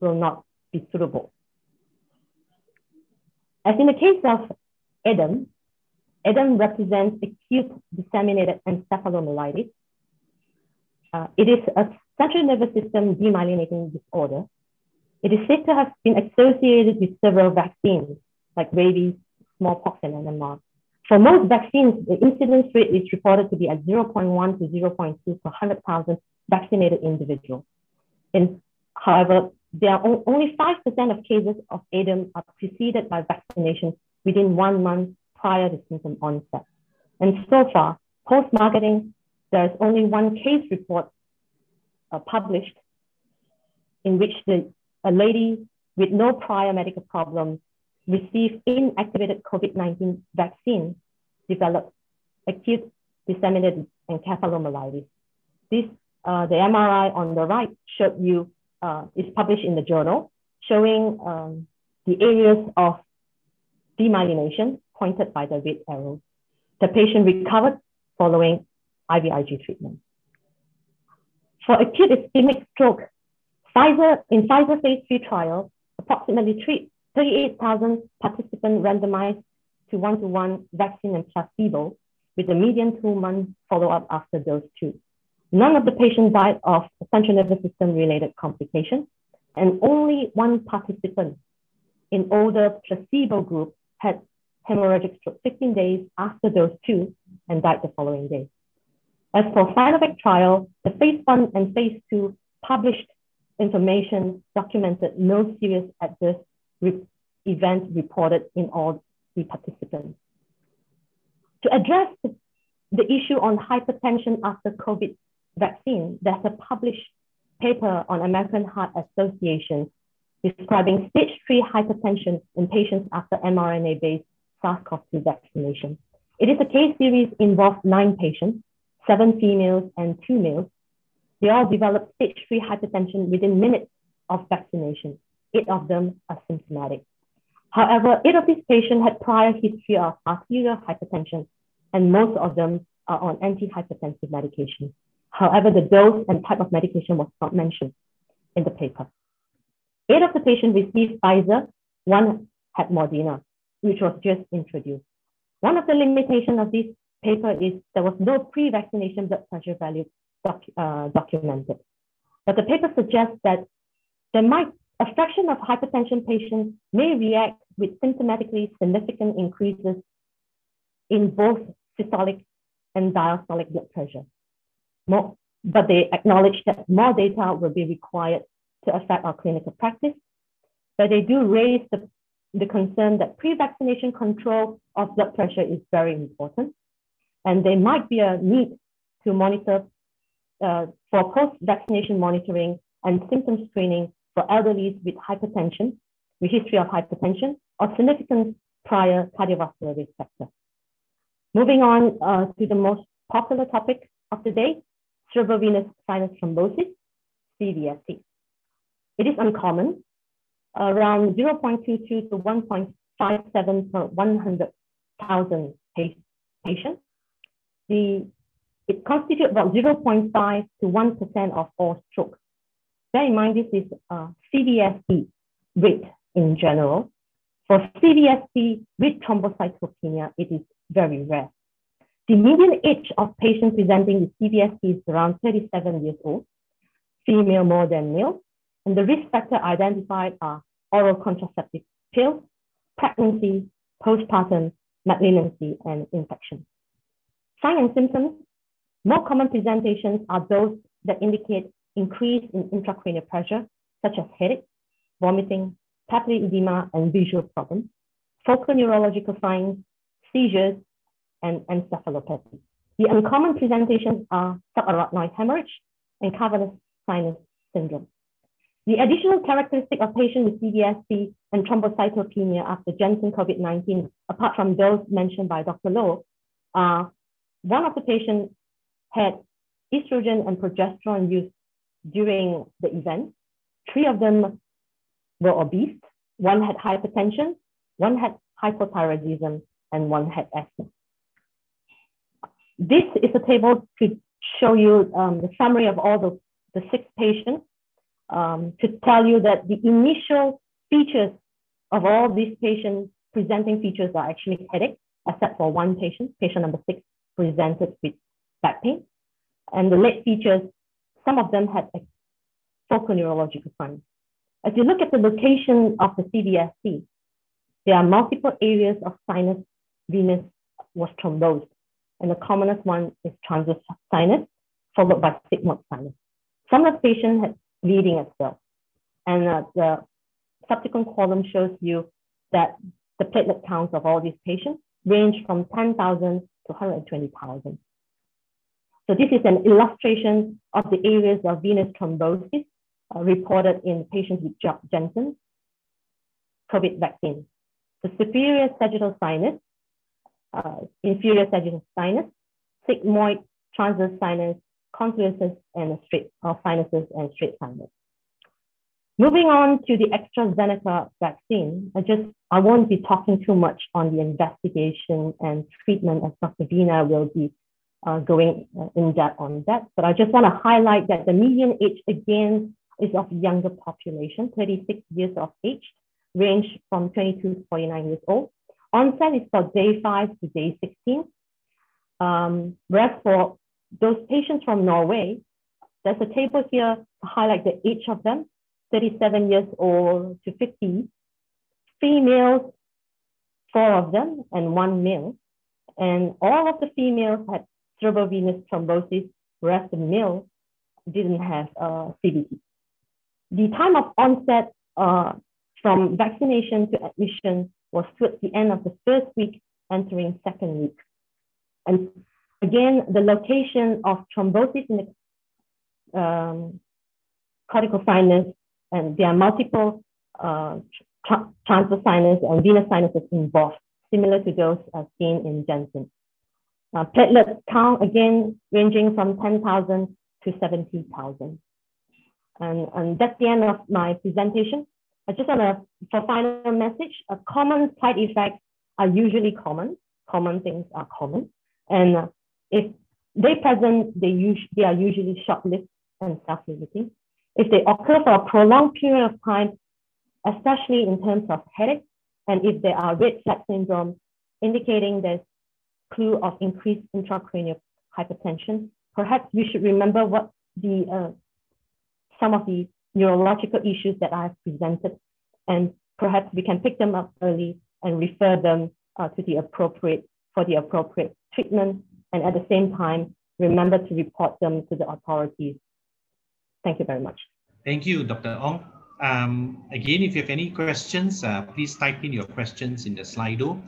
will not be suitable. As in the case of ADEM, ADEM represents acute disseminated encephalomyelitis. Uh, it is a central nervous system demyelinating disorder it is said to have been associated with several vaccines like rabies, smallpox, and MMR. For most vaccines, the incidence rate is reported to be at 0.1 to 0.2 per 100,000 vaccinated individuals. In, however, there are only 5% of cases of ADEM are preceded by vaccination within one month prior to symptom onset. And so far, post-marketing, there is only one case report uh, published in which the, a lady with no prior medical problems received inactivated COVID-19 vaccine developed acute disseminated encephalomyelitis. This, uh, the MRI on the right showed you, uh, is published in the journal, showing um, the areas of demyelination pointed by the red arrow. The patient recovered following IVIG treatment. For acute ischemic stroke, Pfizer, in Pfizer phase three trial, approximately 38,000 participants randomized to one-to-one vaccine and placebo with a median two-month follow-up after dose two. None of the patients died of central nervous system related complications, and only one participant in older placebo group had hemorrhagic stroke 15 days after dose two and died the following day. As for Sinovac trial, the phase one and phase two published information documented no serious adverse re events reported in all the participants. To address the, the issue on hypertension after COVID vaccine, there's a published paper on American Heart Association describing stage three hypertension in patients after mRNA-based SARS-CoV-2 vaccination. It is a case series involved nine patients, seven females and two males. They all developed stage three hypertension within minutes of vaccination. Eight of them are symptomatic. However, eight of these patients had prior history of arterial hypertension, and most of them are on antihypertensive medication. However, the dose and type of medication was not mentioned in the paper. Eight of the patients received Pfizer, one had Moderna, which was just introduced. One of the limitations of this paper is there was no pre-vaccination blood pressure value doc, uh, documented. But the paper suggests that there might a fraction of hypertension patients may react with symptomatically significant increases in both systolic and diastolic blood pressure. More, but they acknowledge that more data will be required to affect our clinical practice. But they do raise the, the concern that pre-vaccination control of blood pressure is very important. And there might be a need to monitor uh, for post-vaccination monitoring and symptom screening for elderly with hypertension, with history of hypertension, or significant prior cardiovascular risk factor. Moving on uh, to the most popular topic of the day, cerebrovenous sinus thrombosis, CVST. It is uncommon, around 0.22 to 1.57 per 100,000 patients. The, it constitutes about 0.5 to 1% of all strokes bear in mind this is uh, CVST rate in general. For CVST with thrombocytopenia, it is very rare. The median age of patients presenting with CVST is around 37 years old, female more than male, and the risk factor identified are oral contraceptive pills, pregnancy, postpartum, malignancy, and infection. Signs and symptoms, more common presentations are those that indicate increase in intracranial pressure, such as headache, vomiting, papillary edema, and visual problems, focal neurological signs, seizures, and encephalopathy. The uncommon presentations are subarachnoid hemorrhage and cavernous sinus syndrome. The additional characteristic of patients with CVST and thrombocytopenia after Janssen COVID-19, apart from those mentioned by Dr. Loh, are one of the patients had estrogen and progesterone use during the event. Three of them were obese, one had hypertension, one had hypothyroidism, and one had asthma. This is a table to show you um, the summary of all the, the six patients um, to tell you that the initial features of all these patients presenting features are actually headache, except for one patient, patient number six, presented with back pain. And the late features some of them had focal neurological signs. As you look at the location of the CVST, there are multiple areas of sinus venous was thrombosed. And the commonest one is transverse sinus, followed by sigmoid sinus. Some of the patients had bleeding as well. And uh, the subsequent column shows you that the platelet counts of all these patients range from 10,000 to 120,000. So this is an illustration of the areas of venous thrombosis uh, reported in patients with Janssen COVID vaccine. The superior sagittal sinus, uh, inferior sagittal sinus, sigmoid transverse sinus, confluences, and straight uh, sinuses and straight sinus. Moving on to the AstraZeneca vaccine, I just I won't be talking too much on the investigation and treatment as Dr. Veena will be uh, going in depth on that. But I just want to highlight that the median age again is of younger population, 36 years of age, range from 22 to 49 years old. Onset is for day five to day 16. Um, whereas for those patients from Norway, there's a table here to highlight the age of them, 37 years old to 50. Females, four of them, and one male. And all of the females had cerebrovenous thrombosis, whereas the male didn't have uh, CVT. The time of onset uh, from vaccination to admission was towards the end of the first week, entering second week. And again, the location of thrombosis in the um, cortical sinus, and there are multiple uh, tra transverse sinus and venous sinuses involved, similar to those uh, seen in Janssen. Uh, platelet count again ranging from 10,000 to 70,000. And, and that's the end of my presentation. I just want to, for final message, a common side effects are usually common. Common things are common. And if they present, they, us- they are usually short-lived and self-limiting. If they occur for a prolonged period of time, especially in terms of headache, and if there are red flag syndrome, indicating there's clue of increased intracranial hypertension, perhaps we should remember what the uh, some of the neurological issues that I've presented, and perhaps we can pick them up early and refer them uh, to the appropriate for the appropriate treatment, and at the same time, remember to report them to the authorities. Thank you very much. Thank you, Dr. Ong. Um, again, if you have any questions, uh, please type in your questions in the Slido.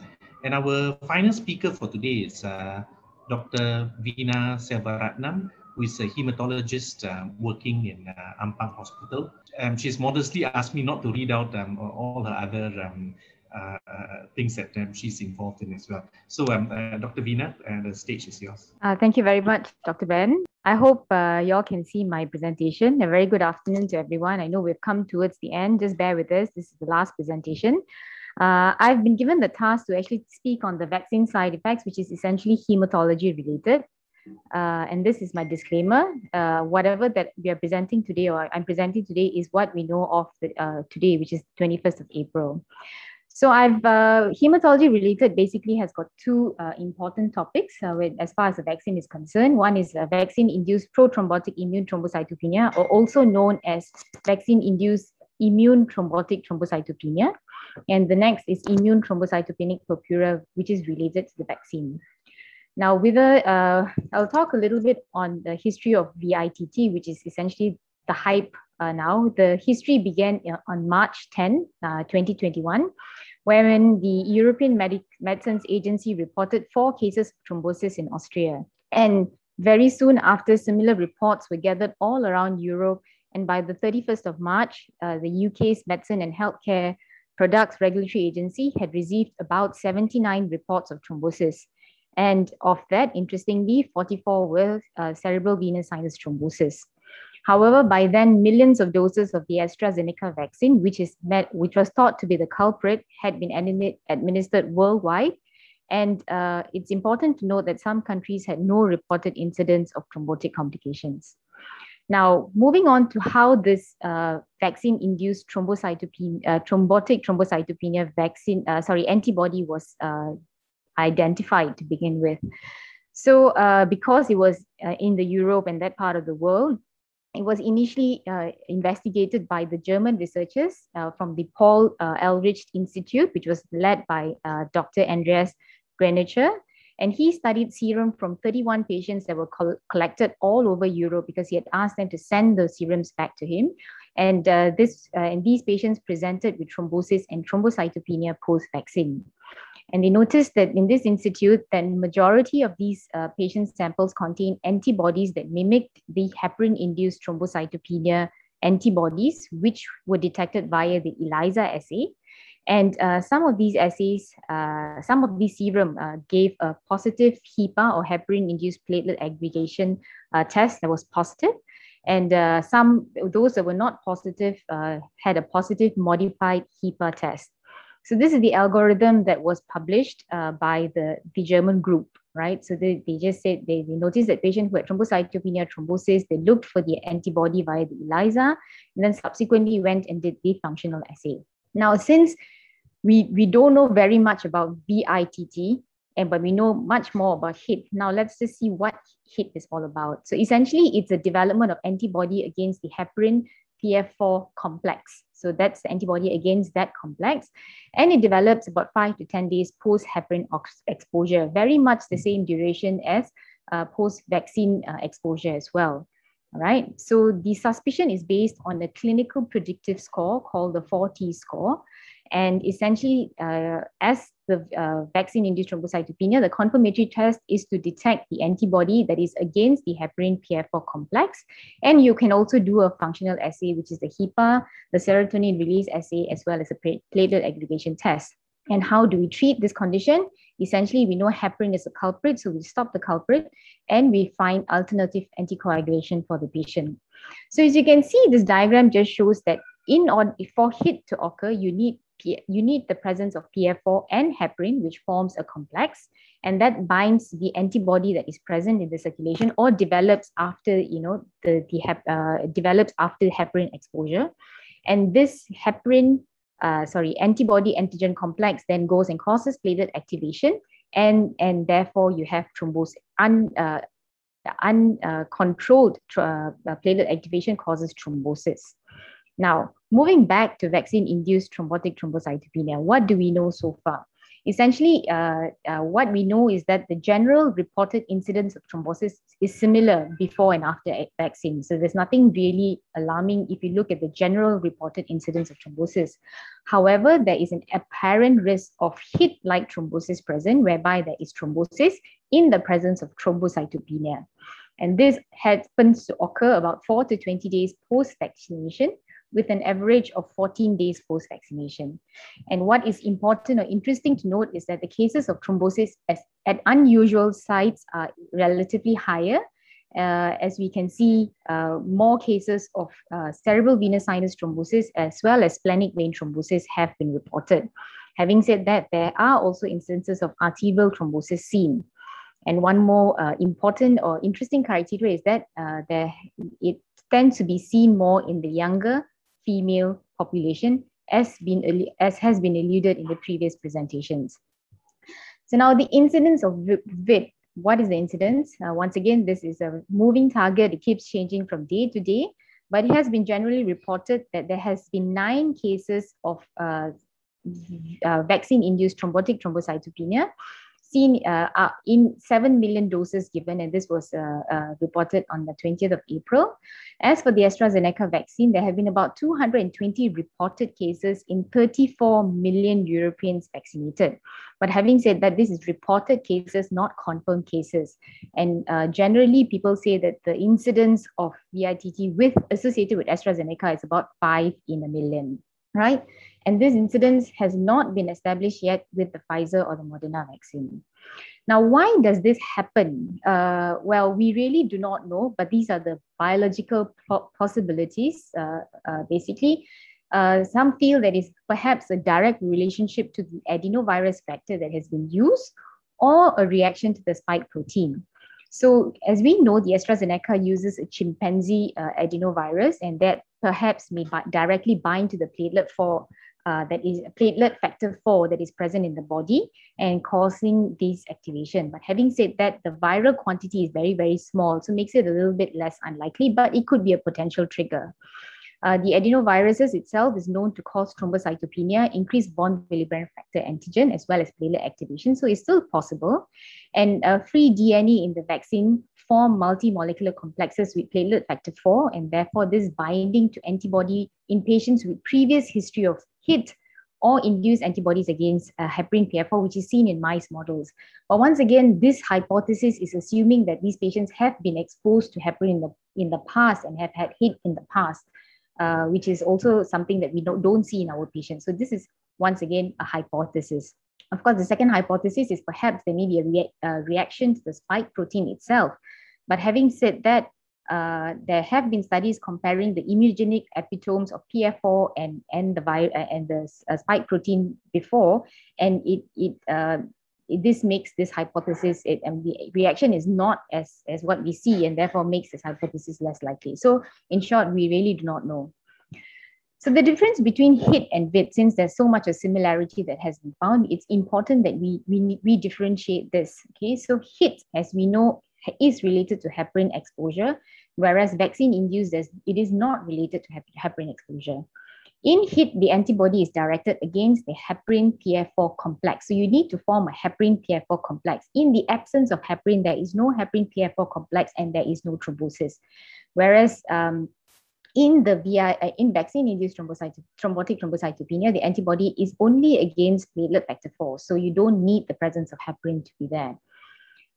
And our final speaker for today is uh, Dr. Veena Selvaratnam, who is a hematologist uh, working in uh, Ampang Hospital. Um, she's modestly asked me not to read out um, all her other um, uh, uh things that um, she's involved in as well. So, um, uh, Dr. Veena, uh, the stage is yours. thank you very much, Dr. Ben. I hope y'all can see my presentation. A very good afternoon to everyone. I know we've come towards the end. Just bear with us. This is the last presentation. Uh, I've been given the task to actually speak on the vaccine side effects, which is essentially hematology related. Uh, and this is my disclaimer. Uh, whatever that we are presenting today or I'm presenting today is what we know of the, uh, today, which is 21st of April. So I've uh, hematology related basically has got two uh, important topics with, as far as the vaccine is concerned. One is vaccine induced prothrombotic immune thrombocytopenia, or also known as vaccine induced immune thrombotic thrombocytopenia. And the next is immune thrombocytopenic purpura, which is related to the vaccine. Now, with a, uh, I'll talk a little bit on the history of VITT, which is essentially the hype uh, now. The history began uh, on March 10, uh, 2021, wherein the European Medi- Medicines Agency reported four cases of thrombosis in Austria. And very soon after, similar reports were gathered all around Europe. And by the 31st of March, uh, the UK's Medicine and Healthcare Products Regulatory Agency had received about 79 reports of thrombosis. And of that, interestingly, 44 were uh, cerebral venous sinus thrombosis. However, by then, millions of doses of the AstraZeneca vaccine, which is met, which was thought to be the culprit, had been administered worldwide. And uh, it's important to note that some countries had no reported incidents of thrombotic complications. Now, moving on to how this uh, vaccine-induced thrombocytopenia, uh, thrombotic thrombocytopenia vaccine, uh, sorry, antibody was uh, identified to begin with. So uh, because it was uh, in the Europe and that part of the world, it was initially investigated by the German researchers from the Paul Ehrlich Institute, which was led by Dr. Andreas Greinacher. And he studied serum from 31 patients that were co- collected all over Europe because he had asked them to send the serums back to him. And uh, this uh, and these patients presented with thrombosis and thrombocytopenia post-vaccine. And they noticed that in this institute, that majority of these uh, patient samples contain antibodies that mimicked the heparin-induced thrombocytopenia antibodies, which were detected via the ELISA assay. And uh, some of these assays, uh, some of these serum uh, gave a positive HIPA or heparin-induced platelet aggregation uh, test that was positive. And uh, some, those that were not positive, uh, had a positive modified HIPA test. So this is the algorithm that was published by the, the German group right? So they, they just said they, they noticed that patients who had thrombocytopenia, thrombosis, they looked for the antibody via the ELISA, and then subsequently went and did the functional assay. Now, since we, we don't know very much about VITT, and but we know much more about HIT. Now let's just see what HIT is all about. So essentially, it's a development of antibody against the heparin PF4 complex. So that's the antibody against that complex. And it develops about five to 10 days post heparin exposure, very much the same duration as uh, post vaccine uh, exposure as well. All right. So the suspicion is based on a clinical predictive score called the 4T score. And essentially, uh, as the uh, vaccine-induced thrombocytopenia, the confirmatory test is to detect the antibody that is against the heparin PF4 complex. And you can also do a functional assay, which is the HIPA, the serotonin release assay, as well as a platelet aggregation test. And how do we treat this condition? Essentially, we know heparin is a culprit, so we stop the culprit and we find alternative anticoagulation for the patient. So as you can see, this diagram just shows that in or for HIT to occur, you need you need the presence of PF4 and heparin, which forms a complex, and that binds the antibody that is present in the circulation or develops after you know the the hep, uh, develops after heparin exposure, and this heparin. Uh, sorry, antibody antigen complex then goes and causes platelet activation, and and therefore you have thrombosis. Un, uh, uncontrolled uh, platelet activation causes thrombosis. Now, moving back to vaccine-induced thrombotic thrombocytopenia, what do we know so far? Essentially, uh, uh, what we know is that the general reported incidence of thrombosis is similar before and after vaccine. So there's nothing really alarming if you look at the general reported incidence of thrombosis. However, there is an apparent risk of HIT-like thrombosis present, whereby there is thrombosis in the presence of thrombocytopenia. And this happens to occur about 4 to 20 days post-vaccination, with an average of 14 days post vaccination. And what is important or interesting to note is that the cases of thrombosis at unusual sites are relatively higher. Uh, as we can see, uh, more cases of uh, cerebral venous sinus thrombosis as well as splenic vein thrombosis have been reported. Having said that, there are also instances of arterial thrombosis seen. And one more uh, important or interesting criteria is that uh, there, it tends to be seen more in the younger female population as, been, as has been alluded in the previous presentations. So now the incidence of VIT, what is the incidence? Uh, once again, this is a moving target. It keeps changing from day to day, but it has been generally reported that there has been nine cases of uh, uh, vaccine-induced thrombotic thrombocytopenia seen uh, in 7 million doses given, and this was uh, uh, reported on the 20th of April. As for the AstraZeneca vaccine, there have been about 220 reported cases in 34 million Europeans vaccinated. But having said that, this is reported cases, not confirmed cases. And uh, generally, people say that the incidence of VITT with associated with AstraZeneca is about five in a million, right? And this incidence has not been established yet with the Pfizer or the Moderna vaccine. Now, why does this happen? Uh, well, we really do not know, but these are the biological possibilities, uh, uh, basically. Uh, some feel that is perhaps a direct relationship to the adenovirus vector that has been used or a reaction to the spike protein. So as we know, the AstraZeneca uses a chimpanzee uh, adenovirus and that perhaps may directly bind to the platelet for uh, that is platelet factor 4 that is present in the body and causing this activation. But having said that, the viral quantity is very, very small, so makes it a little bit less unlikely, but it could be a potential trigger. Uh, the adenoviruses itself is known to cause thrombocytopenia, increased von Willebrand factor antigen, as well as platelet activation. So it's still possible. And uh, free DNA in the vaccine form multi-molecular complexes with platelet factor 4, and therefore this binding to antibody in patients with previous history of HIT or induce antibodies against uh, heparin PF4, which is seen in mice models. But once again, this hypothesis is assuming that these patients have been exposed to heparin in the, in the past and have had HIT in the past, uh, which is also something that we don't, don't see in our patients. So this is once again a hypothesis. Of course, the second hypothesis is perhaps there may be a rea- uh, reaction to the spike protein itself. But having said that, uh, there have been studies comparing the immunogenic epitopes of PF4 and and the vi- uh, and the uh, spike protein before, and it it, uh, it this makes this hypothesis it and the reaction is not as as what we see, and therefore makes this hypothesis less likely. So in short, we really do not know. So the difference between HIT and VIT, since there's so much of similarity that has been found, it's important that we we we differentiate this. Okay, so HIT, as we know, is related to heparin exposure, whereas vaccine-induced, it is not related to heparin exposure. In HIT, the antibody is directed against the heparin PF4 complex. So you need to form a heparin PF4 complex. In the absence of heparin, there is no heparin PF4 complex and there is no thrombosis. Whereas um, in the VI, uh, in vaccine-induced thrombocyto- thrombotic thrombocytopenia, the antibody is only against platelet factor 4. So you don't need the presence of heparin to be there.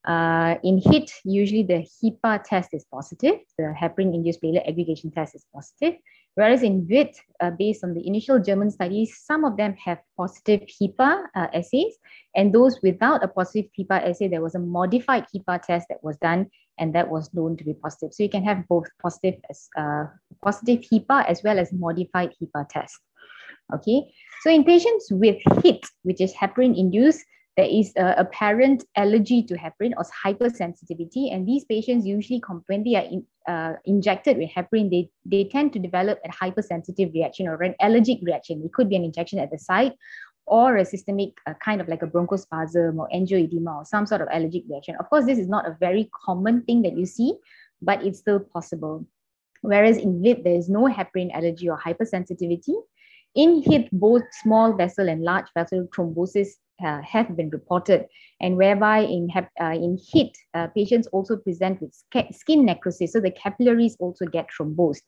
Uh, in HIT, usually the HIPA test is positive, the heparin-induced platelet aggregation test is positive. Whereas in VIT, uh, based on the initial German studies, some of them have positive HIPA uh, assays, and those without a positive HIPA assay, there was a modified HIPA test that was done, and that was known to be positive. So you can have both positive, as, uh, positive HIPA as well as modified HIPA test. Okay, so in patients with HIT, which is heparin-induced, there is a apparent allergy to heparin or hypersensitivity. And these patients usually, when they are in, uh, injected with heparin, they, they tend to develop a hypersensitive reaction or an allergic reaction. It could be an injection at the site or a systemic uh, kind of like a bronchospasm or angioedema or some sort of allergic reaction. Of course, this is not a very common thing that you see, but it's still possible. Whereas in VIT, there is no heparin allergy or hypersensitivity. In HIT, both small vessel and large vessel thrombosis uh, have been reported, and whereby in, uh, in HIT, uh, patients also present with skin necrosis, so the capillaries also get thrombosed.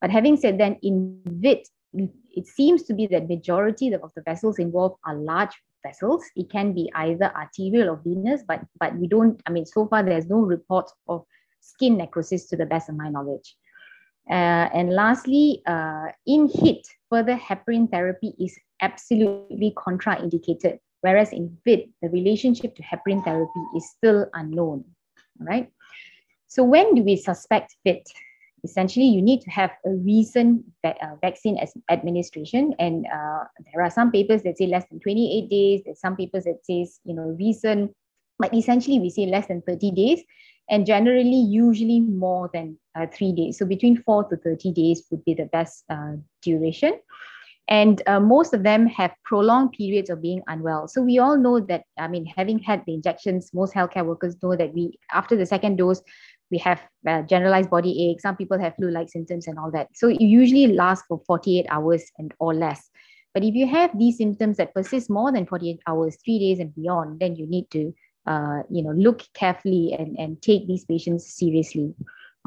But having said that, in VIT, it seems to be that majority of the vessels involved are large vessels. It can be either arterial or venous, but but we don't. I mean, so far there's no report of skin necrosis to the best of my knowledge. Uh, and lastly, uh, in HIT, further heparin therapy is absolutely contraindicated Whereas in VIT, the relationship to heparin therapy is still unknown, right? So when do we suspect VIT? Essentially, you need to have a recent uh, vaccine administration, and uh, there are some papers that say less than 28 days. There's some papers that says you know recent, but essentially we say less than 30 days, and generally usually more than uh, three days. So between four to 30 days would be the best uh, duration. And uh, most of them have prolonged periods of being unwell. So we all know that i mean having had the injections most healthcare workers know that we after the second dose we have uh, generalized body ache some people have flu like symptoms and all that. So it usually lasts for 48 hours and or less. But if you have these symptoms that persist more than 48 hours 3 days and beyond then you need to uh, you know look carefully and, and take these patients seriously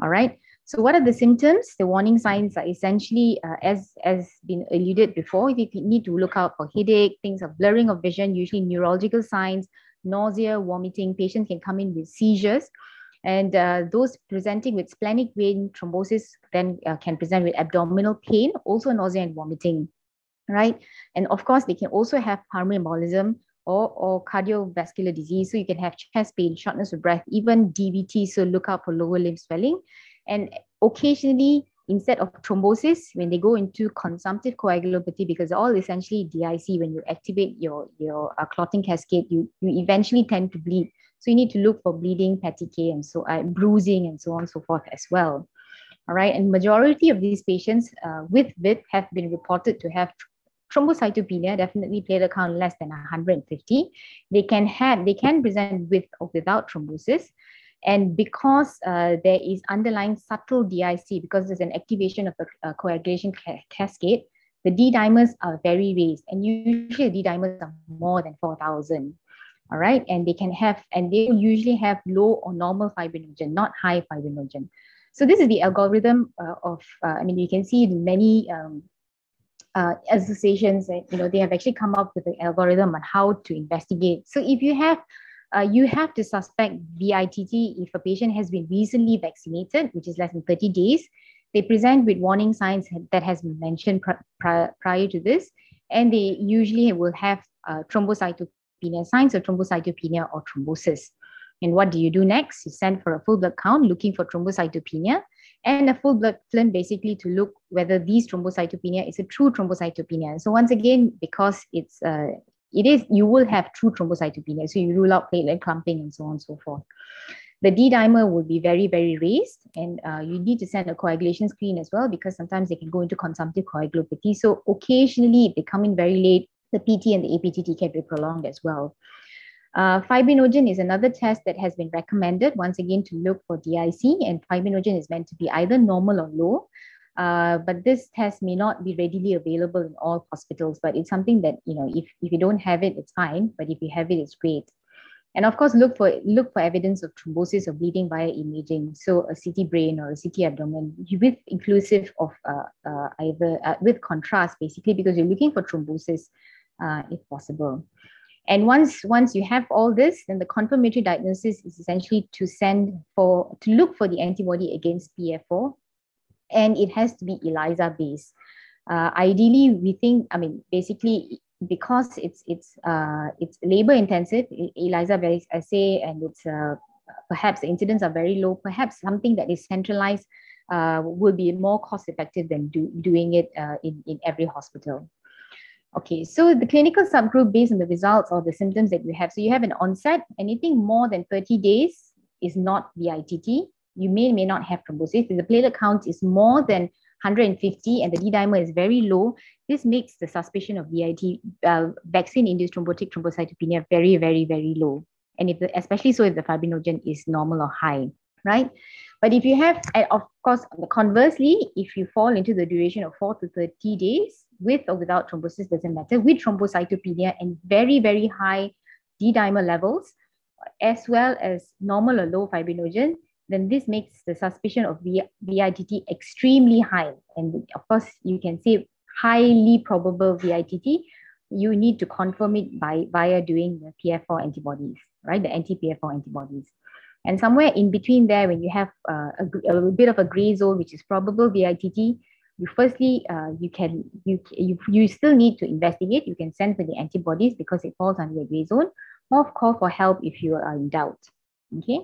all right so what are the symptoms? The warning signs are essentially, uh, as as been alluded before, If you need to look out for headache, things of blurring of vision, usually neurological signs, nausea, vomiting. Patients can come in with seizures. And uh, those presenting with splenic vein thrombosis then uh, can present with abdominal pain, also nausea and vomiting, right? And of course, they can also have pulmonary embolism or, or cardiovascular disease. So you can have chest pain, shortness of breath, even DVT. So look out for lower limb swelling. And occasionally, instead of thrombosis, when they go into consumptive coagulopathy, because all essentially DIC, when you activate your, your uh, clotting cascade, you, you eventually tend to bleed. So you need to look for bleeding, petechiae, and so uh, bruising, and so on and so forth as well. All right, and majority of these patients uh, with VIT have been reported to have thrombocytopenia, definitely platelet count less than 150. They can have, they can present with or without thrombosis. And because uh, there is underlying subtle DIC, because there's an activation of the uh, coagulation ca- cascade, the D dimers are very raised. And usually the D dimers are more than 4,000. All right. And they can have, and they usually have low or normal fibrinogen, not high fibrinogen. So this is the algorithm uh, of, uh, I mean, you can see many um, uh, associations, you know, they have actually come up with an algorithm on how to investigate. So if you have uh, you have to suspect VITT if a patient has been recently vaccinated, which is less than 30 days. They present with warning signs that has been mentioned pr- pr- prior to this, and they usually will have uh, thrombocytopenia, signs of thrombocytopenia or thrombosis. And what do you do next? You send for a full blood count looking for thrombocytopenia and a full blood film basically to look whether these thrombocytopenia is a true thrombocytopenia. So once again, because it's uh, it is you will have true thrombocytopenia. So you rule out platelet clumping and so on and so forth. The D dimer will be very, very raised, and uh, you need to send a coagulation screen as well because sometimes they can go into consumptive coagulopathy. So occasionally, if they come in very late, the PT and the APTT can be prolonged as well. Uh, fibrinogen is another test that has been recommended once again to look for DIC, and fibrinogen is meant to be either normal or low. Uh, but this test may not be readily available in all hospitals, but it's something that, you know, if, if you don't have it, it's fine. But if you have it, it's great. And of course, look for look for evidence of thrombosis or bleeding via imaging. So a CT brain or a CT abdomen with inclusive of uh, uh, either uh, with contrast, basically, because you're looking for thrombosis uh, if possible. And once once you have all this, then the confirmatory diagnosis is essentially to send for to look for the antibody against PF4 and it has to be ELISA based. Uh, ideally, we think, I mean, basically, because it's it's uh, it's labor intensive, ELISA very say, and it's uh, perhaps the incidents are very low. Perhaps something that is centralized uh, will be more cost effective than do, doing it uh, in in every hospital. Okay, so the clinical subgroup based on the results or the symptoms that you have. So you have an onset, anything more than 30 days is not VITT you may may not have thrombosis. If the platelet count is more than 150 and the D dimer is very low, this makes the suspicion of VITT, uh, vaccine-induced thrombotic thrombocytopenia very, very, very low. And if the, especially so if the fibrinogen is normal or high, right? But if you have, of course, conversely, if you fall into the duration of four to 30 days with or without thrombosis, doesn't matter, with thrombocytopenia and very, very high D dimer levels, as well as normal or low fibrinogen, then this makes the suspicion of VITT extremely high. And of course, you can say highly probable VITT. You need to confirm it by via doing the PF4 antibodies, right? The anti-PF4 antibodies. And somewhere in between there, when you have uh, a, a, bit of a gray zone, which is probable VITT, you firstly, uh, you can, you, you, you still need to investigate. You can send for the antibodies because it falls under the gray zone, or call for help if you are in doubt. Okay.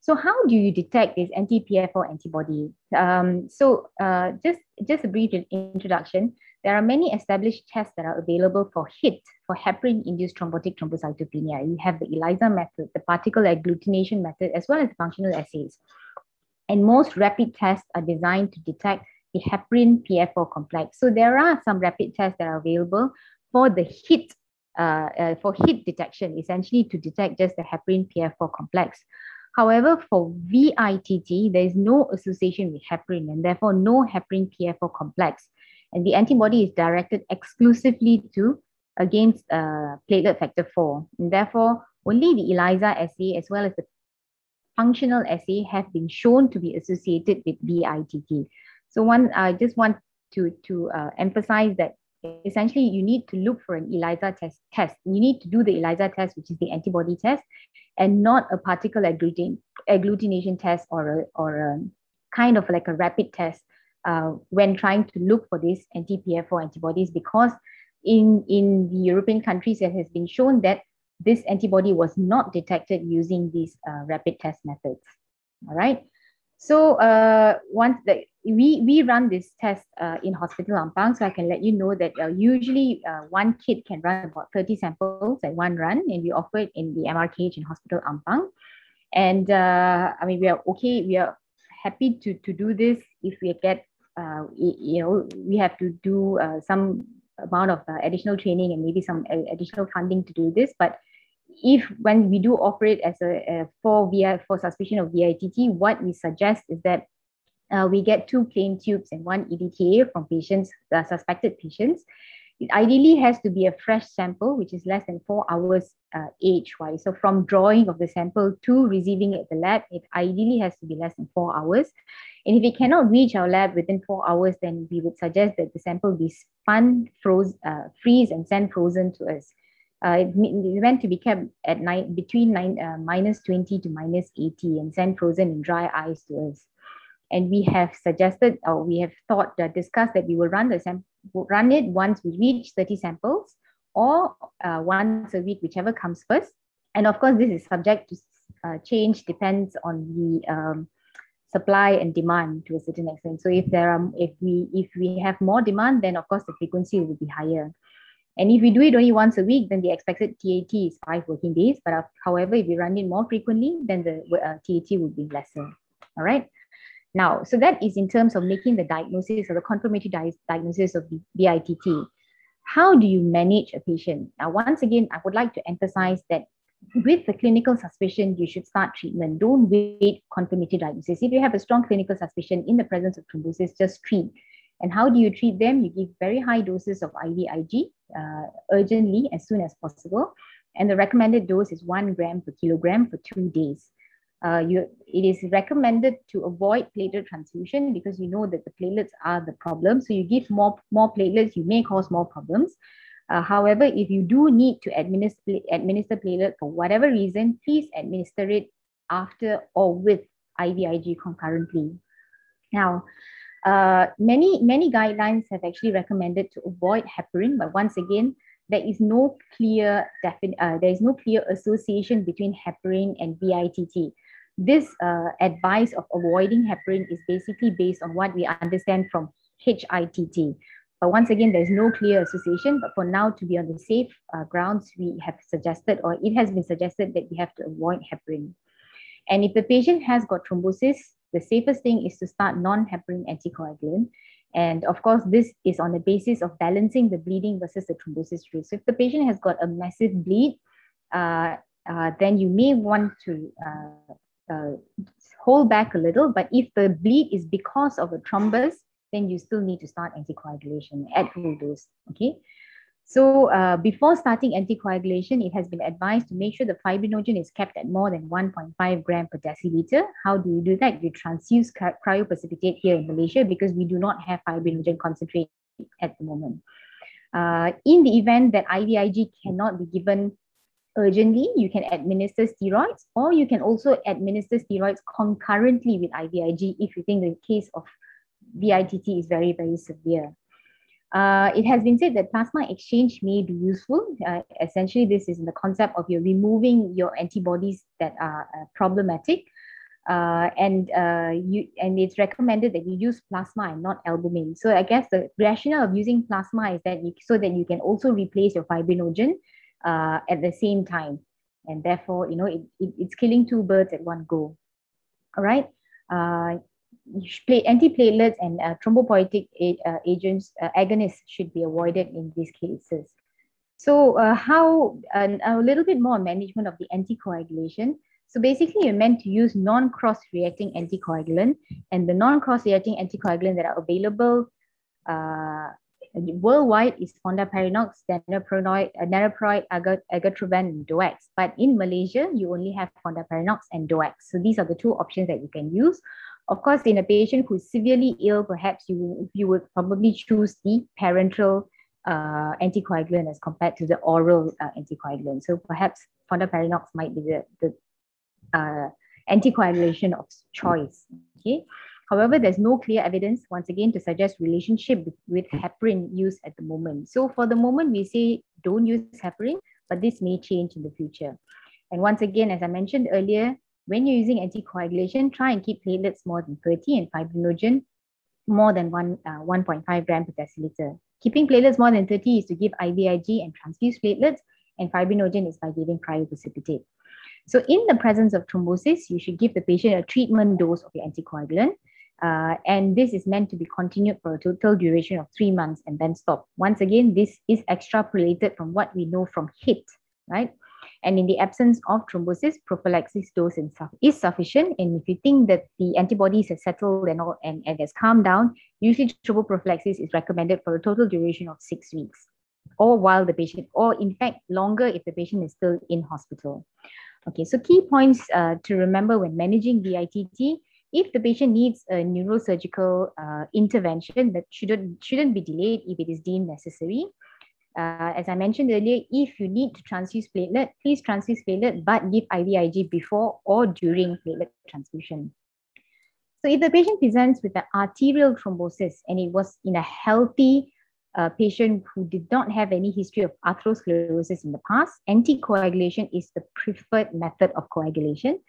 So how do you detect this anti-PF4 antibody? Um, so uh, just, just a brief introduction. There are many established tests that are available for HIT, for heparin-induced thrombotic thrombocytopenia. You have the ELISA method, the particle agglutination method, as well as functional assays. And most rapid tests are designed to detect the heparin PF4 complex. So there are some rapid tests that are available for the HIT, uh, uh, for HIT detection, essentially to detect just the heparin PF4 complex. However, for VITT, there is no association with heparin and therefore no heparin PF4 complex. And the antibody is directed exclusively to against uh, platelet factor 4. And therefore, only the ELISA assay as well as the functional assay have been shown to be associated with VITT. So one, I just want to, to uh, emphasize that essentially you need to look for an ELISA test, test. You need to do the ELISA test, which is the antibody test, and not a particle agglutin, agglutination test or a, or a kind of like a rapid test uh, when trying to look for these anti-PF4 antibodies because in, in the European countries, it has been shown that this antibody was not detected using these uh, rapid test methods. All right. So uh, once the, we, we run this test uh, in Hospital Ampang, so I can let you know that uh, usually uh, one kit can run about 30 samples at one run, and we offer it in the MRKH in Hospital Ampang. And uh, I mean, we are okay, we are happy to, to do this if we get, uh, you know, we have to do some amount of additional training and maybe some additional funding to do this, but if when we do operate as a, a for VI for suspicion of VITT, what we suggest is that uh, we get two plain tubes and one EDTA from patients, suspected patients. It ideally has to be a fresh sample, which is less than four hours uh, age-wise. So from drawing of the sample to receiving it at the lab, it ideally has to be less than four hours. And if it cannot reach our lab within four hours, then we would suggest that the sample be spun, froze, uh, freeze, and sent frozen to us. Uh, it, meant to be kept at night between nine, uh, minus 20 to minus 80 and sent frozen in dry ice to us. And we have suggested or we have thought, uh, discussed that we will run the sam- run it once we reach 30 samples or uh, once a week, whichever comes first. And of course, this is subject to uh, change, depends on the um, supply and demand to a certain extent. So if there are, if we if we have more demand, then of course the frequency will be higher. And if we do it only once a week, then the expected TAT is five working days. But uh, however, if we run it more frequently, then the uh, TAT would be lesser. All right. Now, so that is in terms of making the diagnosis or the confirmatory di diagnosis of VITT. How do you manage a patient? Now, once again, I would like to emphasize that with the clinical suspicion, you should start treatment. Don't wait confirmatory diagnosis. If you have a strong clinical suspicion in the presence of thrombosis, just treat. And how do you treat them? You give very high doses of IVIG uh, urgently as soon as possible. And the recommended dose is one gram per kilogram for two days. Uh, you, it is recommended to avoid platelet transfusion because you know that the platelets are the problem. So you give more, more platelets, you may cause more problems. Uh, however, if you do need to administer, administer platelet for whatever reason, please administer it after or with IVIG concurrently. Now, uh, many, many guidelines have actually recommended to avoid heparin, but once again, there is no clear defin- uh, there is no clear association between heparin and VITT. This uh, advice of avoiding heparin is basically based on what we understand from HITT, but once again, there's no clear association. But for now, to be on the safe uh, grounds, we have suggested, or it has been suggested, that we have to avoid heparin. And if the patient has got thrombosis, the safest thing is to start non-heparin anticoagulant. And of course, this is on the basis of balancing the bleeding versus the thrombosis risk. So if the patient has got a massive bleed, uh, uh, then you may want to uh, uh, hold back a little. But if the bleed is because of a thrombus, then you still need to start anticoagulation at full dose. Okay. So uh, before starting anticoagulation, it has been advised to make sure the fibrinogen is kept at more than 1.5 gram per deciliter. How do you do that? You transfuse cryoprecipitate here in Malaysia because we do not have fibrinogen concentrate at the moment. Uh, in the event that IVIG cannot be given urgently, you can administer steroids or you can also administer steroids concurrently with IVIG if you think the case of VITT is very, very severe. Uh, it has been said that plasma exchange may be useful. Uh, essentially, this is the concept of you removing your antibodies that are uh, problematic. Uh, and uh, you and it's recommended that you use plasma and not albumin. So I guess the rationale of using plasma is that you, so that you can also replace your fibrinogen uh, at the same time, and therefore you know it, it, it's killing two birds at one go. All right antiplatelets and uh, thrombopoietic uh, agents, uh, agonists should be avoided in these cases. So uh, how, a little bit more management of the anticoagulation. So basically you're meant to use non-cross-reacting anticoagulant and the non-cross-reacting anticoagulant that are available uh, worldwide is fondaparinux, niraparib, uh, niraparib, argatroban, and DOACs. But in Malaysia, you only have fondaparinux and DOACs. So these are the two options that you can use. Of course, in a patient who's severely ill, perhaps you, you would probably choose the parenteral uh, anticoagulant as compared to the oral uh, anticoagulant. So perhaps fondaparinux might be the, the uh, anticoagulation of choice. Okay. However, there's no clear evidence, once again, to suggest relationship with, with heparin use at the moment. So for the moment, we say don't use heparin, but this may change in the future. And once again, as I mentioned earlier, when you're using anticoagulation, try and keep platelets more than 30 and fibrinogen more than one, uh, 1.5 gram per deciliter. Keeping platelets more than 30 is to give IVIG and transfuse platelets, and fibrinogen is by giving cryoprecipitate. So in the presence of thrombosis, you should give the patient a treatment dose of your anticoagulant. Uh, and this is meant to be continued for a total duration of three months and then stop. Once again, this is extrapolated from what we know from HIT, right? And in the absence of thrombosis, prophylaxis dose is sufficient. And if you think that the antibodies have settled and, all, and, and has calmed down, usually thromboprophylaxis is recommended for a total duration of six weeks or while the patient, or in fact, longer if the patient is still in hospital. Okay, so key points uh, to remember when managing VITT, if the patient needs a neurosurgical uh, intervention that shouldn't, shouldn't be delayed if it is deemed necessary. Uh, as I mentioned earlier, if you need to transfuse platelet, please transfuse platelet, but give IVIG before or during platelet transfusion. So if the patient presents with an arterial thrombosis and it was in a healthy uh, patient who did not have any history of atherosclerosis in the past, anticoagulation is the preferred method of coagulation.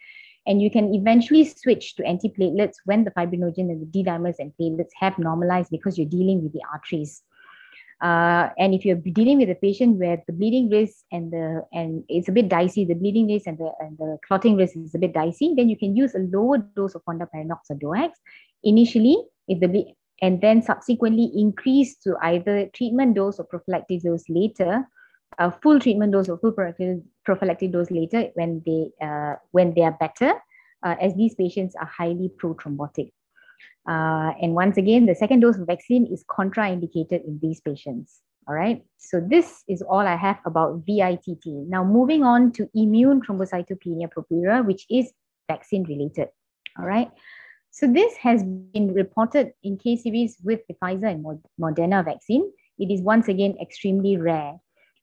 And you can eventually switch to antiplatelets when the fibrinogen and the D dimers and platelets have normalized because you're dealing with the arteries. Uh, and if you're dealing with a patient where the bleeding risk and the and it's a bit dicey, the bleeding risk and the and the clotting risk is a bit dicey, then you can use a lower dose of fondaparinux or DOACs initially if the and then subsequently increase to either treatment dose or prophylactic dose later, a full treatment dose or full prophylactic, prophylactic dose later when they uh, when they are better, uh, as these patients are highly prothrombotic. Uh, and once again, the second dose of vaccine is contraindicated in these patients. All right. So this is all I have about VITT. Now moving on to immune thrombocytopenia purpura, which is vaccine related. All right. So this has been reported in case series with the Pfizer and Moderna vaccine. It is once again extremely rare.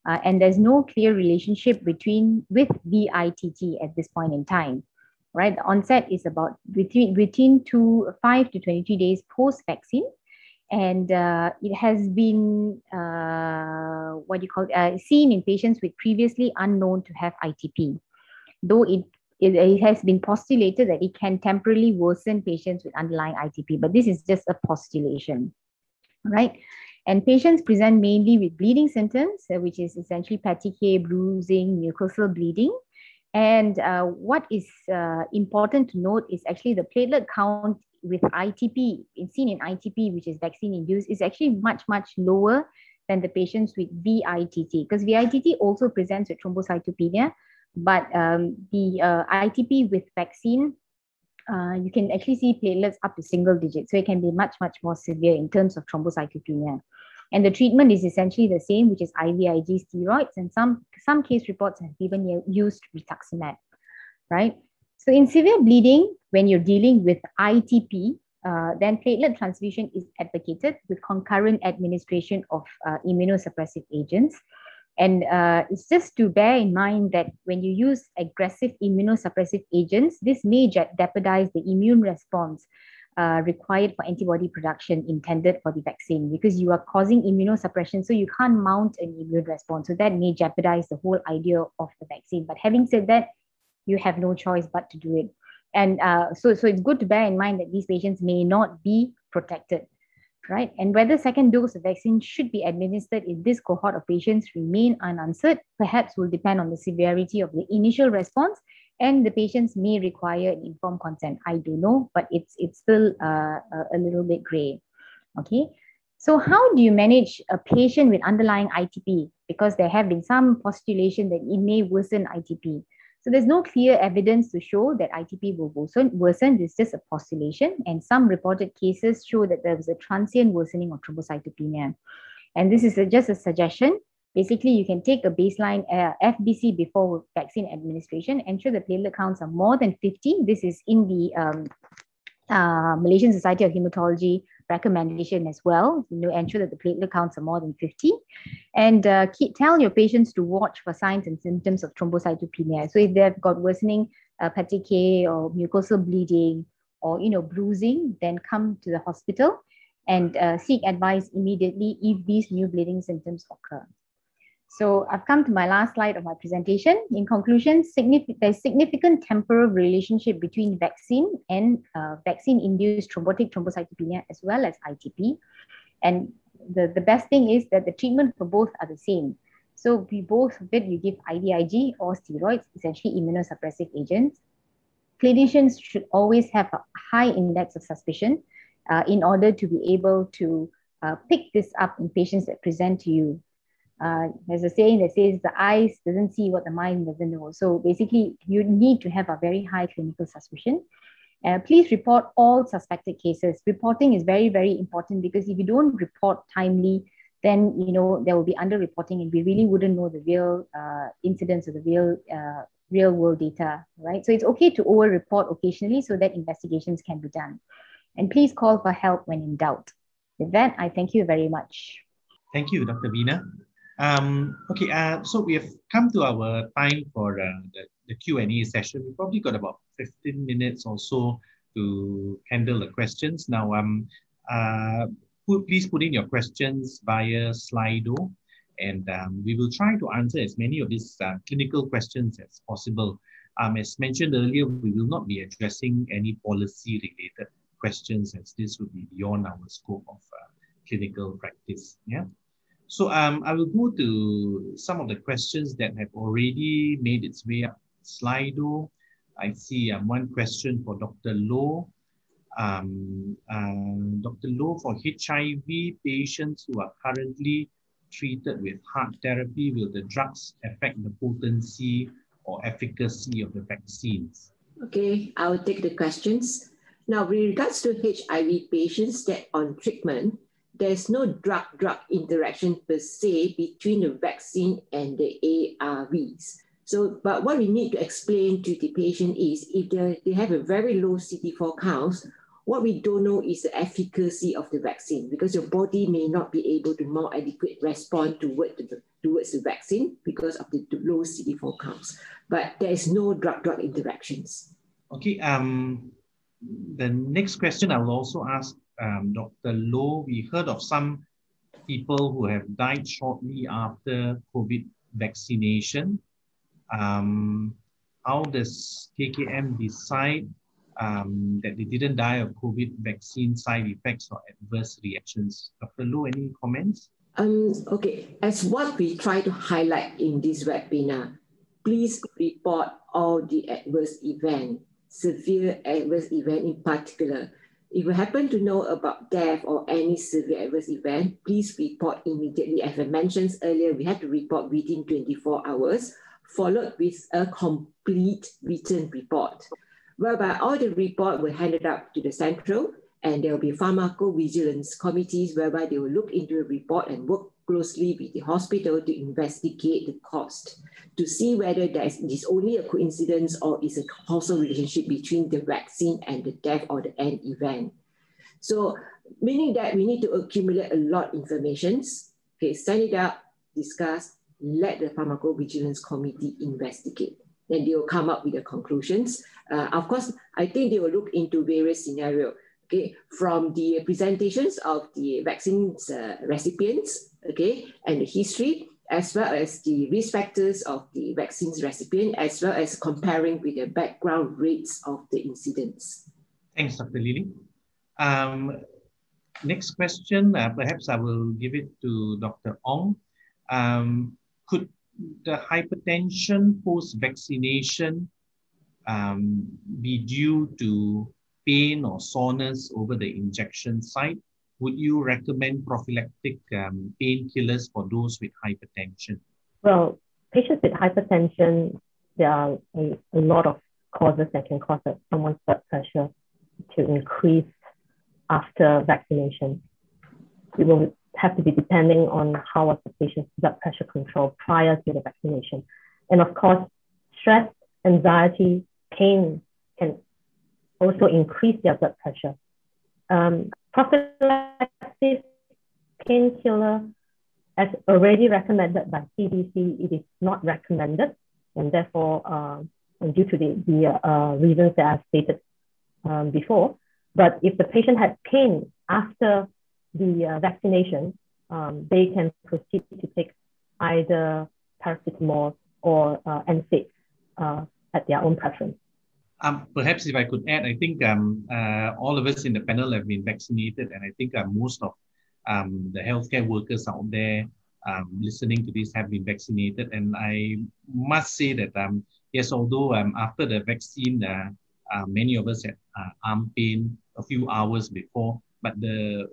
Uh, and there's no clear relationship between with VITT at this point in time right? The onset is about between, between two, 5 to 23 days post-vaccine. And uh, it has been, uh, what you call uh, seen in patients with previously unknown to have ITP. Though it, it, it has been postulated that it can temporarily worsen patients with underlying ITP, but this is just a postulation, right? And patients present mainly with bleeding symptoms, uh, which is essentially petechiae, bruising, mucosal bleeding, and uh, what is uh, important to note is actually the platelet count with ITP, seen in ITP, which is vaccine induced, is actually much, much lower than the patients with VITT, because VITT also presents with thrombocytopenia, but um, the uh, ITP with vaccine, uh, you can actually see platelets up to single digits. So it can be much, much more severe in terms of thrombocytopenia. And the treatment is essentially the same, which is IVIG steroids, and some, some case reports have even used rituximab, right? So in severe bleeding, when you're dealing with ITP, uh, then platelet transfusion is advocated with concurrent administration of uh, immunosuppressive agents. And uh, it's just to bear in mind that when you use aggressive immunosuppressive agents, this may jeopardize the immune response uh, required for antibody production intended for the vaccine because you are causing immunosuppression, so you can't mount an immune response. So that may jeopardize the whole idea of the vaccine. But having said that, you have no choice but to do it. And uh, so, so it's good to bear in mind that these patients may not be protected, right? And whether second dose of vaccine should be administered if this cohort of patients remain unanswered, perhaps will depend on the severity of the initial response and the patients may require informed consent. I do know, but it's it's still uh, a little bit gray. Okay, so how do you manage a patient with underlying ITP? Because there have been some postulation that it may worsen ITP. So there's no clear evidence to show that ITP will worsen. Worsen is just a postulation, and some reported cases show that there was a transient worsening of thrombocytopenia. And this is a, just a suggestion Basically, you can take a baseline uh, FBC before vaccine administration, ensure the platelet counts are more than 50. This is in the um, uh, Malaysian Society of Hematology recommendation as well. You know, ensure that the platelet counts are more than 50. And uh, keep, tell your patients to watch for signs and symptoms of thrombocytopenia. So if they've got worsening uh, petechiae or mucosal bleeding or, you know, bruising, then come to the hospital and uh, seek advice immediately if these new bleeding symptoms occur. So I've come to my last slide of my presentation. In conclusion, there's significant temporal relationship between vaccine and uh, vaccine-induced thrombotic thrombocytopenia as well as ITP. And the, the best thing is that the treatment for both are the same. So we both of you give IVIG or steroids, essentially immunosuppressive agents. Clinicians should always have a high index of suspicion uh, in order to be able to uh, pick this up in patients that present to you uh, there's a saying that says the eyes doesn't see what the mind doesn't know. So basically, you need to have a very high clinical suspicion. Uh, please report all suspected cases. Reporting is very, very important because if you don't report timely, then you know there will be underreporting, and we really wouldn't know the real uh, incidents or the real uh, real world data, right? So it's okay to over report occasionally so that investigations can be done. And please call for help when in doubt. With that, I thank you very much. Thank you, Dr. Veena. Um, okay, uh, so we have come to our time for uh, the, the Q&A session. We probably got about 15 minutes or so to handle the questions. Now, um, uh, put, please put in your questions via Slido and um, we will try to answer as many of these uh, clinical questions as possible. Um, as mentioned earlier, we will not be addressing any policy related questions as this would be beyond our scope of uh, clinical practice. Yeah. So um, I will go to some of the questions that have already made its way up Slido. I see um, one question for Dr. Loh. Um, uh, Dr. Loh, for HIV patients who are currently treated with HAART therapy, will the drugs affect the potency or efficacy of the vaccines? Okay, I will take the questions. Now, with regards to HIV patients that on treatment, there's no drug-drug interaction per se between the vaccine and the ARVs. So, but what we need to explain to the patient is if they have a very low CD4 count, what we don't know is the efficacy of the vaccine because your body may not be able to more adequate respond toward the, towards the vaccine because of the low CD4 counts. But there is no drug-drug interactions. Okay. Um, the next question I will also ask um, Dr. Loh, We heard of some people who have died shortly after COVID vaccination. Um, how does KKM decide um, that they didn't die of COVID vaccine side effects or adverse reactions. Dr. Loh, any comments? Um, okay, as what we try to highlight in this webinar, please report all the adverse event, severe adverse event in particular. If you happen to know about death or any severe adverse event, please report immediately. As I mentioned earlier, we have to report within 24 hours, followed with a complete written report whereby all the report will handed up to the central and there will be pharmacovigilance committees whereby they will look into the report and work closely with the hospital to investigate the cost to see whether there is, only a coincidence or is a causal relationship between the vaccine and the death or the end event. So meaning that we need to accumulate a lot of information, okay, send it out, discuss, let the pharmacovigilance committee investigate then they will come up with the conclusions. Uh, of course, I think they will look into various scenarios. Okay, from the presentations of the vaccines uh, recipients, okay, and the history, as well as the risk factors of the vaccines recipient, as well as comparing with the background rates of the incidents. Thanks, Dr. Lily. Um, next question, uh, perhaps I will give it to Dr. Ong. Um, could the hypertension post-vaccination um, be due to pain or soreness over the injection site? Would you recommend prophylactic um, painkillers for those with hypertension? Well, patients with hypertension, there are a, a lot of causes that can cause someone's blood pressure to increase after vaccination. We will have to be depending on how was the patient's blood pressure control prior to the vaccination. And of course, stress, anxiety, pain can also increase their blood pressure. Um, prophylactic painkiller, as already recommended by CDC, it is not recommended, and therefore, uh, due to the, the uh, reasons that I've stated um, before. But if the patient had pain after the uh, vaccination, um, they can proceed to take either paracetamol or uh, uh, at their own preference. Um, perhaps if I could add, I think um, uh, all of us in the panel have been vaccinated, and I think uh, most of um, the healthcare workers out there um, listening to this have been vaccinated. And I must say that um, yes, although um, after the vaccine, uh, uh, many of us had uh, arm pain a few hours before, but the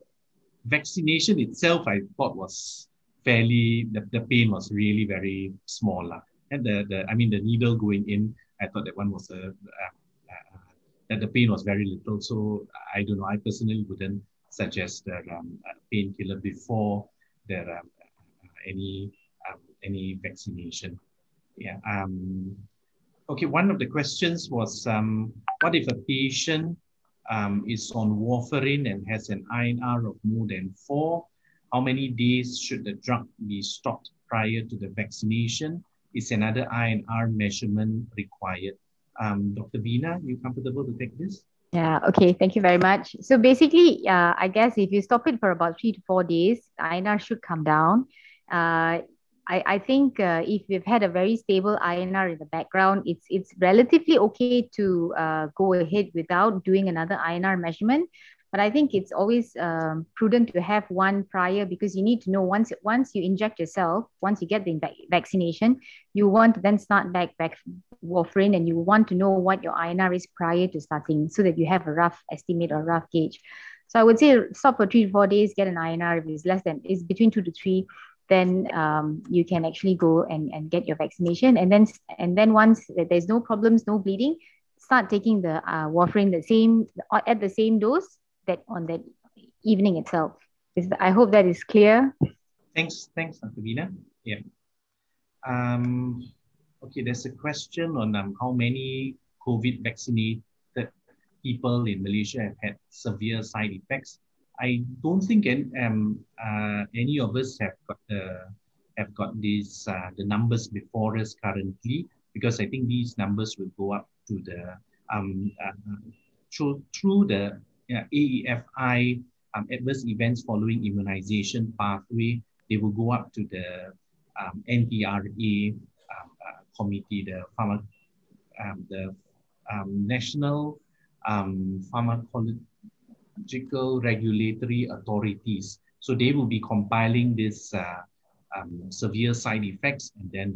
vaccination itself, I thought was fairly, the, the pain was really very small. Uh. And the, the, I mean, the needle going in, I thought that one was a, uh, that the pain was very little. So I don't know, I personally wouldn't suggest that um, painkiller before there um, any um, any vaccination. Yeah. Um, okay. One of the questions was, um, what if a patient um, is on warfarin and has an INR of more than four? How many days should the drug be stopped prior to the vaccination? Is another INR measurement required? Um, Dr. Veena, you comfortable to take this? Yeah, okay, thank you very much. So basically, uh, I guess if you stop it for about three to four days, INR should come down. Uh, I, I think uh, if we've had a very stable INR in the background, it's it's relatively okay to uh, go ahead without doing another INR measurement. But I think it's always um, prudent to have one prior because you need to know once once you inject yourself, once you get the vaccination, you want to then start back back warfarin and you want to know what your INR is prior to starting so that you have a rough estimate or rough gauge. So I would say stop for three to four days, get an INR if it's less than is between two to three then um, you can actually go and, and get your vaccination. And then and then once there's no problems, no bleeding, start taking the uh, warfarin the same at the same dose that on that evening itself. Is I hope that is clear. Thanks, thanks, Dr. Veena. Yeah. Um, okay, there's a question on um, how many COVID vaccinated people in Malaysia have had severe side effects. I don't think any, um, uh, any of us have got the have got these uh, the numbers before us currently because I think these numbers will go up to the um, uh, through through the AEFI um, adverse events following immunization pathway. They will go up to the um, NPRA um, uh, committee, the pharma, um, the um, National um, Pharmacology regulatory authorities. So they will be compiling this uh, um, severe side effects, and then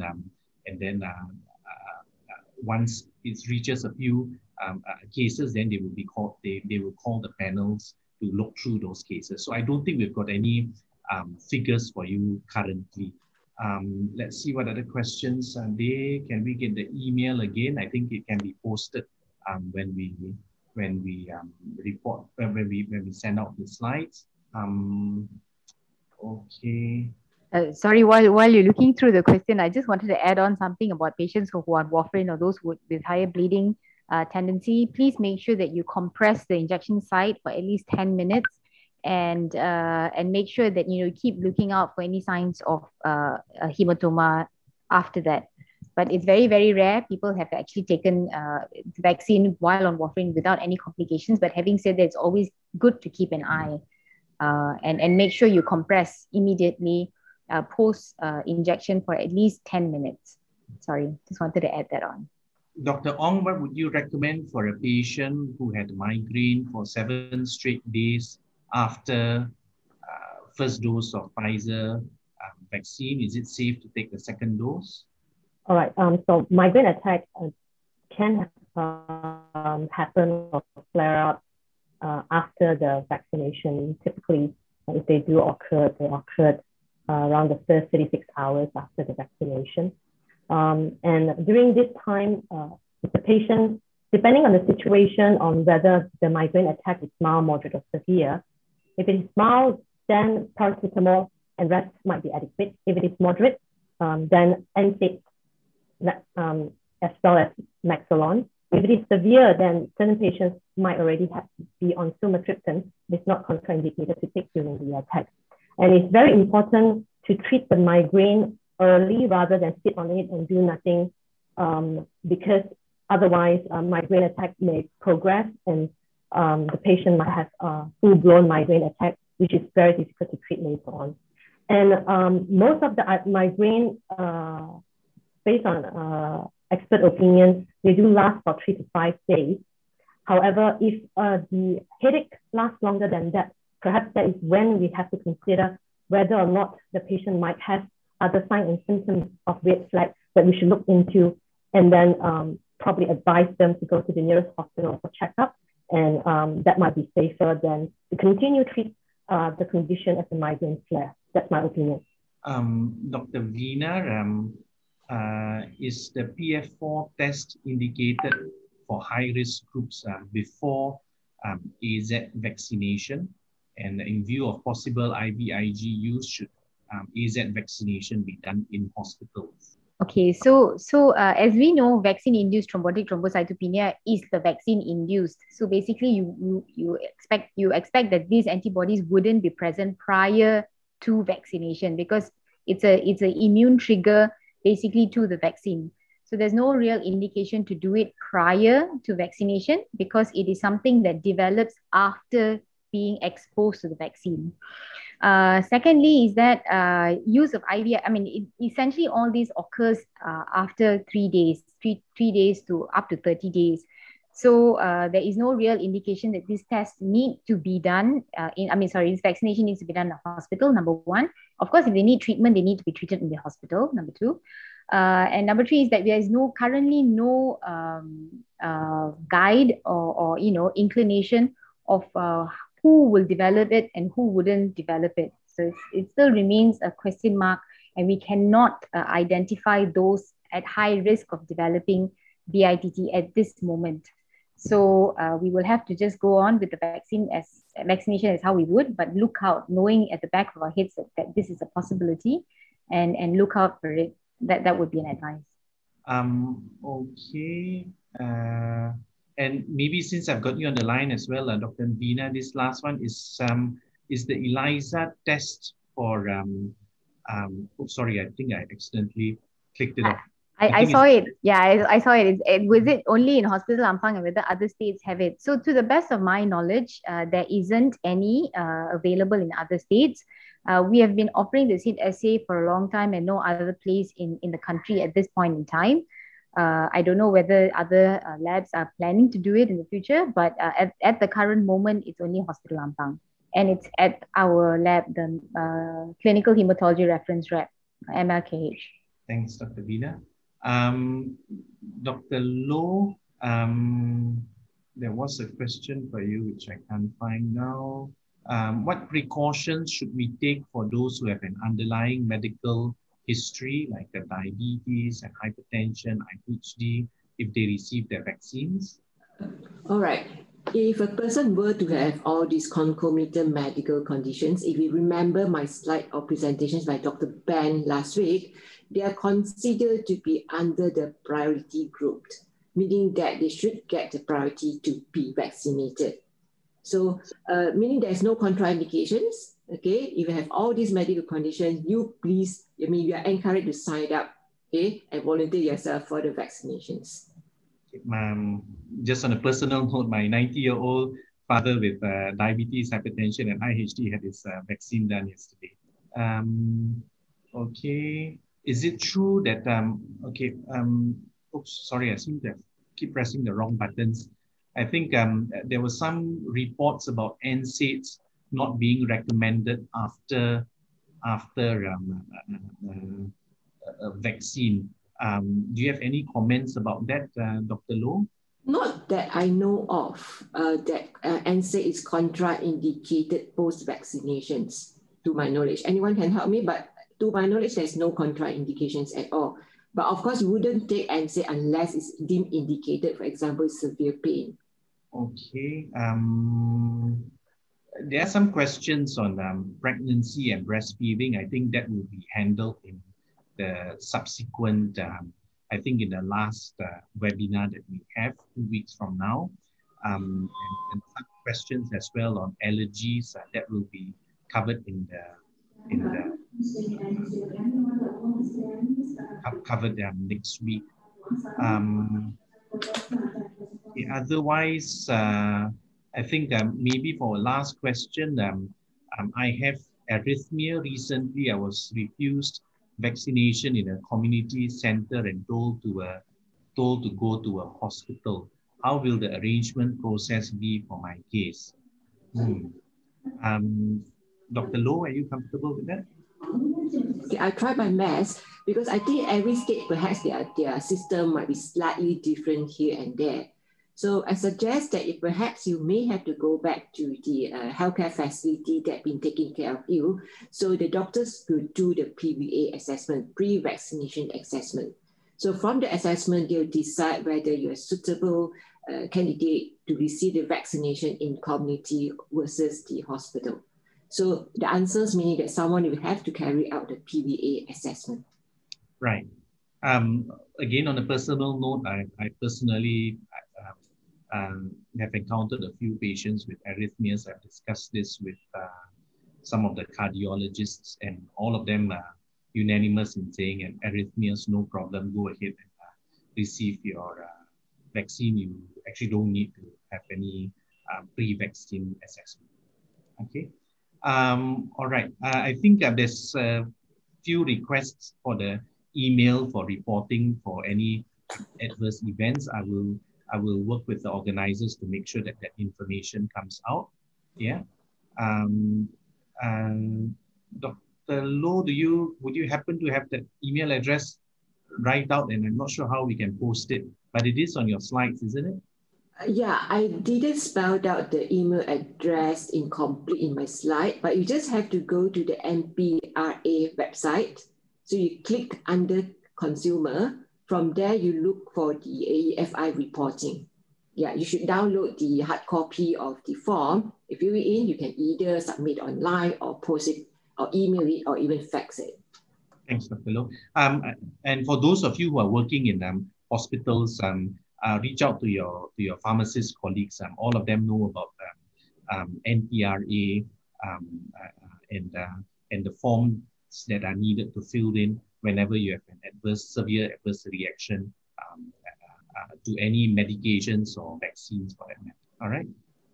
and then uh, uh, uh once it reaches a few um, uh, cases, then they will be called. They, they will call the panels to look through those cases. So I don't think we've got any um, figures for you currently. Um, let's see what other questions are there. Can we get the email again? I think it can be posted um, when we when we um, report when we when we send out the slides. Um, okay. Uh, sorry, while while you're looking through the question, I just wanted to add on something about patients who are warfarin or those with, with higher bleeding uh, tendency. Please make sure that you compress the injection site for at least 10 minutes and uh, and make sure that you know keep looking out for any signs of uh, hematoma after that. But it's very very rare people have actually taken uh, vaccine while on warfarin without any complications. But having said that it's always good to keep an eye uh, and and make sure you compress immediately uh, post uh, injection for at least 10 minutes. Sorry just wanted to add that on Dr. Ong, what would you recommend for a patient who had migraine for seven straight days after uh, first dose of Pfizer uh, vaccine? Is it safe to take the second dose? All right. Um, so migraine attack uh, can um, happen or flare up uh, after the vaccination. Typically, uh, if they do occur, they occur around the first 36 hours after the vaccination. Um, and during this time, uh, the patient, depending on the situation, on whether the migraine attack is mild, moderate, or severe, if it is mild, then paracetamol and rest might be adequate. If it is moderate, um, then NSAID um, as well as naproxen. If it is severe, then certain patients might already have to be on sumatriptan. It's not contraindicated to take during the attack. And it's very important to treat the migraine early rather than sit on it and do nothing um, because otherwise uh, migraine attack may progress and um, the patient might have a full-blown migraine attack, which is very difficult to treat later on. And um, most of the uh, migraine uh, based on uh, expert opinion, they do last for three to five days. However, if uh, the headache lasts longer than that, perhaps that is when we have to consider whether or not the patient might have other signs and symptoms of red flags that we should look into and then um, probably advise them to go to the nearest hospital for checkup. And um, that might be safer than to continue treat uh, the condition as a migraine flare. That's my opinion. um, Dr. Veena, um, uh, is the PF4 test indicated for high-risk groups uh, before um, AZ vaccination? And in view of possible IVIG use, should um, AZ vaccination be done in hospitals? Okay, so so uh, as we know, vaccine-induced thrombotic thrombocytopenia is the vaccine-induced. So basically, you, you you expect you expect that these antibodies wouldn't be present prior to vaccination because it's a it's an immune trigger basically to the vaccine. So there's no real indication to do it prior to vaccination because it is something that develops after being exposed to the vaccine. Uh, secondly, is that uh, use of IVI. I mean, it, essentially all this occurs uh, after three days, three three days to up to thirty days. So uh, there is no real indication that this test need to be done. Uh, in I mean, sorry, this vaccination needs to be done in the hospital. Number one, of course, if they need treatment, they need to be treated in the hospital. Number two, and number three is that there is no currently no um, guide or, or you know inclination of uh, who will develop it and who wouldn't develop it. So it still remains a question mark, and we cannot uh, identify those at high risk of developing VITT at this moment. So uh, we will have to just go on with the vaccine as vaccination as how we would, but look out, knowing at the back of our heads that, that this is a possibility, and and look out for it. That that would be an advice. Um. Okay. Uh and maybe since I've got you on the line as well, uh, Dr. Veena, this last one is um, is the ELISA test for um, um, oh, sorry, I think I accidentally clicked it off. I, I, I saw it. Yeah, I, I saw it. it. it. Was it only in Hospital Ampang and whether other states have it? So, to the best of my knowledge, uh, there isn't any uh, available in other states. Uh, we have been offering the seed assay for a long time and no other place in, in the country at this point in time. Uh, I don't know whether other uh, labs are planning to do it in the future, but uh, at, at the current moment, it's only Hospital Ampang. And it's at our lab, the uh, Clinical Hematology Reference Lab, MLKH. Thanks, Dr. Veena. Um, Dr. Loh, um, there was a question for you which I can't find now. Um, what precautions should we take for those who have an underlying medical history like the diabetes and hypertension, IHD, if they receive their vaccines? All right. If a person were to have all these concomitant medical conditions, if you remember my slide or presentations by Dr. Ben last week, they are considered to be under the priority group, meaning that they should get the priority to be vaccinated. So, uh, meaning there's no contraindications, okay, if you have all these medical conditions, you please, I mean, you are encouraged to sign up, okay, and volunteer yourself for the vaccinations. Um, just on a personal note, my 90-year-old father with uh, diabetes, hypertension, and IHD had his uh, vaccine done yesterday. Um, okay, is it true that, um, okay, um, oops, sorry, I seem to keep pressing the wrong buttons. I think um, there were some reports about NSAIDs not being recommended after after um, uh, a vaccine. Um, do you have any comments about that, uh, Dr. Loh? Not that I know of uh, that uh, NSAID is contraindicated post-vaccinations, to my knowledge. Anyone can help me, but to my knowledge, there's no contraindications at all. But of course, you wouldn't take NSAID unless it's deemed indicated, for example, severe pain. Okay. Um, there are some questions on um, pregnancy and breastfeeding. I think that will be handled in the subsequent, um, I think in the last uh, webinar that we have two weeks from now. Um, and, and, some questions as well on allergies uh, that will be covered in the in the covered um, next week. Um, otherwise, uh, I think um, maybe for a last question, um, um, I have arrhythmia. Recently, I was refused vaccination in a community center and told to uh, told to go to a hospital. How will the arrangement process be for my case? Hmm. Um, Dr. Loh, are you comfortable with that? I try my best because I think every state perhaps their, their system might be slightly different here and there. So I suggest that if perhaps you may have to go back to the uh, healthcare facility that been taking care of you. So the doctors will do the PVA assessment, pre-vaccination assessment. So from the assessment, they'll decide whether you're a suitable uh, candidate to receive the vaccination in community versus the hospital. So the answers meaning that someone will have to carry out the PVA assessment. Right. Um, again, on a personal note, I, I personally um, have encountered a few patients with arrhythmias. I've discussed this with uh, some of the cardiologists, and all of them are unanimous in saying, and arrhythmias, no problem, go ahead and uh, receive your uh, vaccine. You actually don't need to have any uh, pre-vaccine assessment. Okay. Um, all right. Uh, I think uh, there's a few requests for the email for reporting for any adverse events. I will I will work with the organizers to make sure that that information comes out. Yeah. Um, and Dr. Loh, do you would you happen to have that email address right out? And I'm not sure how we can post it, but it is on your slides, isn't it? Uh, yeah, I didn't spell out the email address in complete in my slide, but you just have to go to the NPRA website. So you click under consumer from there, you look for the AEFI reporting. Yeah, you should download the hard copy of the form. If you're in, you can either submit online or post it or email it or even fax it. Thanks, Dr. Loh. Um, and for those of you who are working in um, hospitals, um, uh, reach out to your to your pharmacist colleagues. Um, all of them know about um, um, NPRA um, uh, and uh, and the forms that are needed to fill in whenever you have an adverse, severe adverse reaction um, uh, to any medications or vaccines for that matter. All right.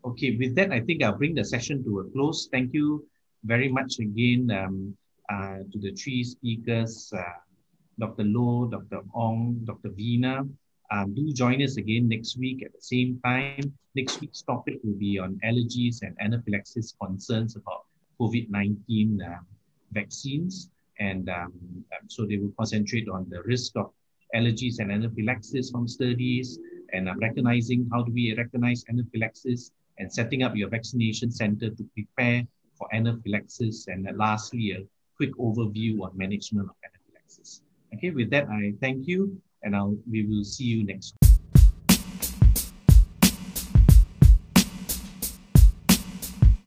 Okay, with that, I think I'll bring the session to a close. Thank you very much again um, uh, to the three speakers, uh, Dr. Loh, Dr. Ong, Dr. Veena. Um, do join us again next week at the same time. Next week's topic will be on allergies and anaphylaxis concerns about COVID-19 uh, vaccines. And um, um, so they will concentrate on the risk of allergies and anaphylaxis from studies and um, recognizing how do we recognize anaphylaxis and setting up your vaccination center to prepare for anaphylaxis. And uh, lastly, a quick overview on management of anaphylaxis. Okay, with that, I thank you and I'll, we will see you next week.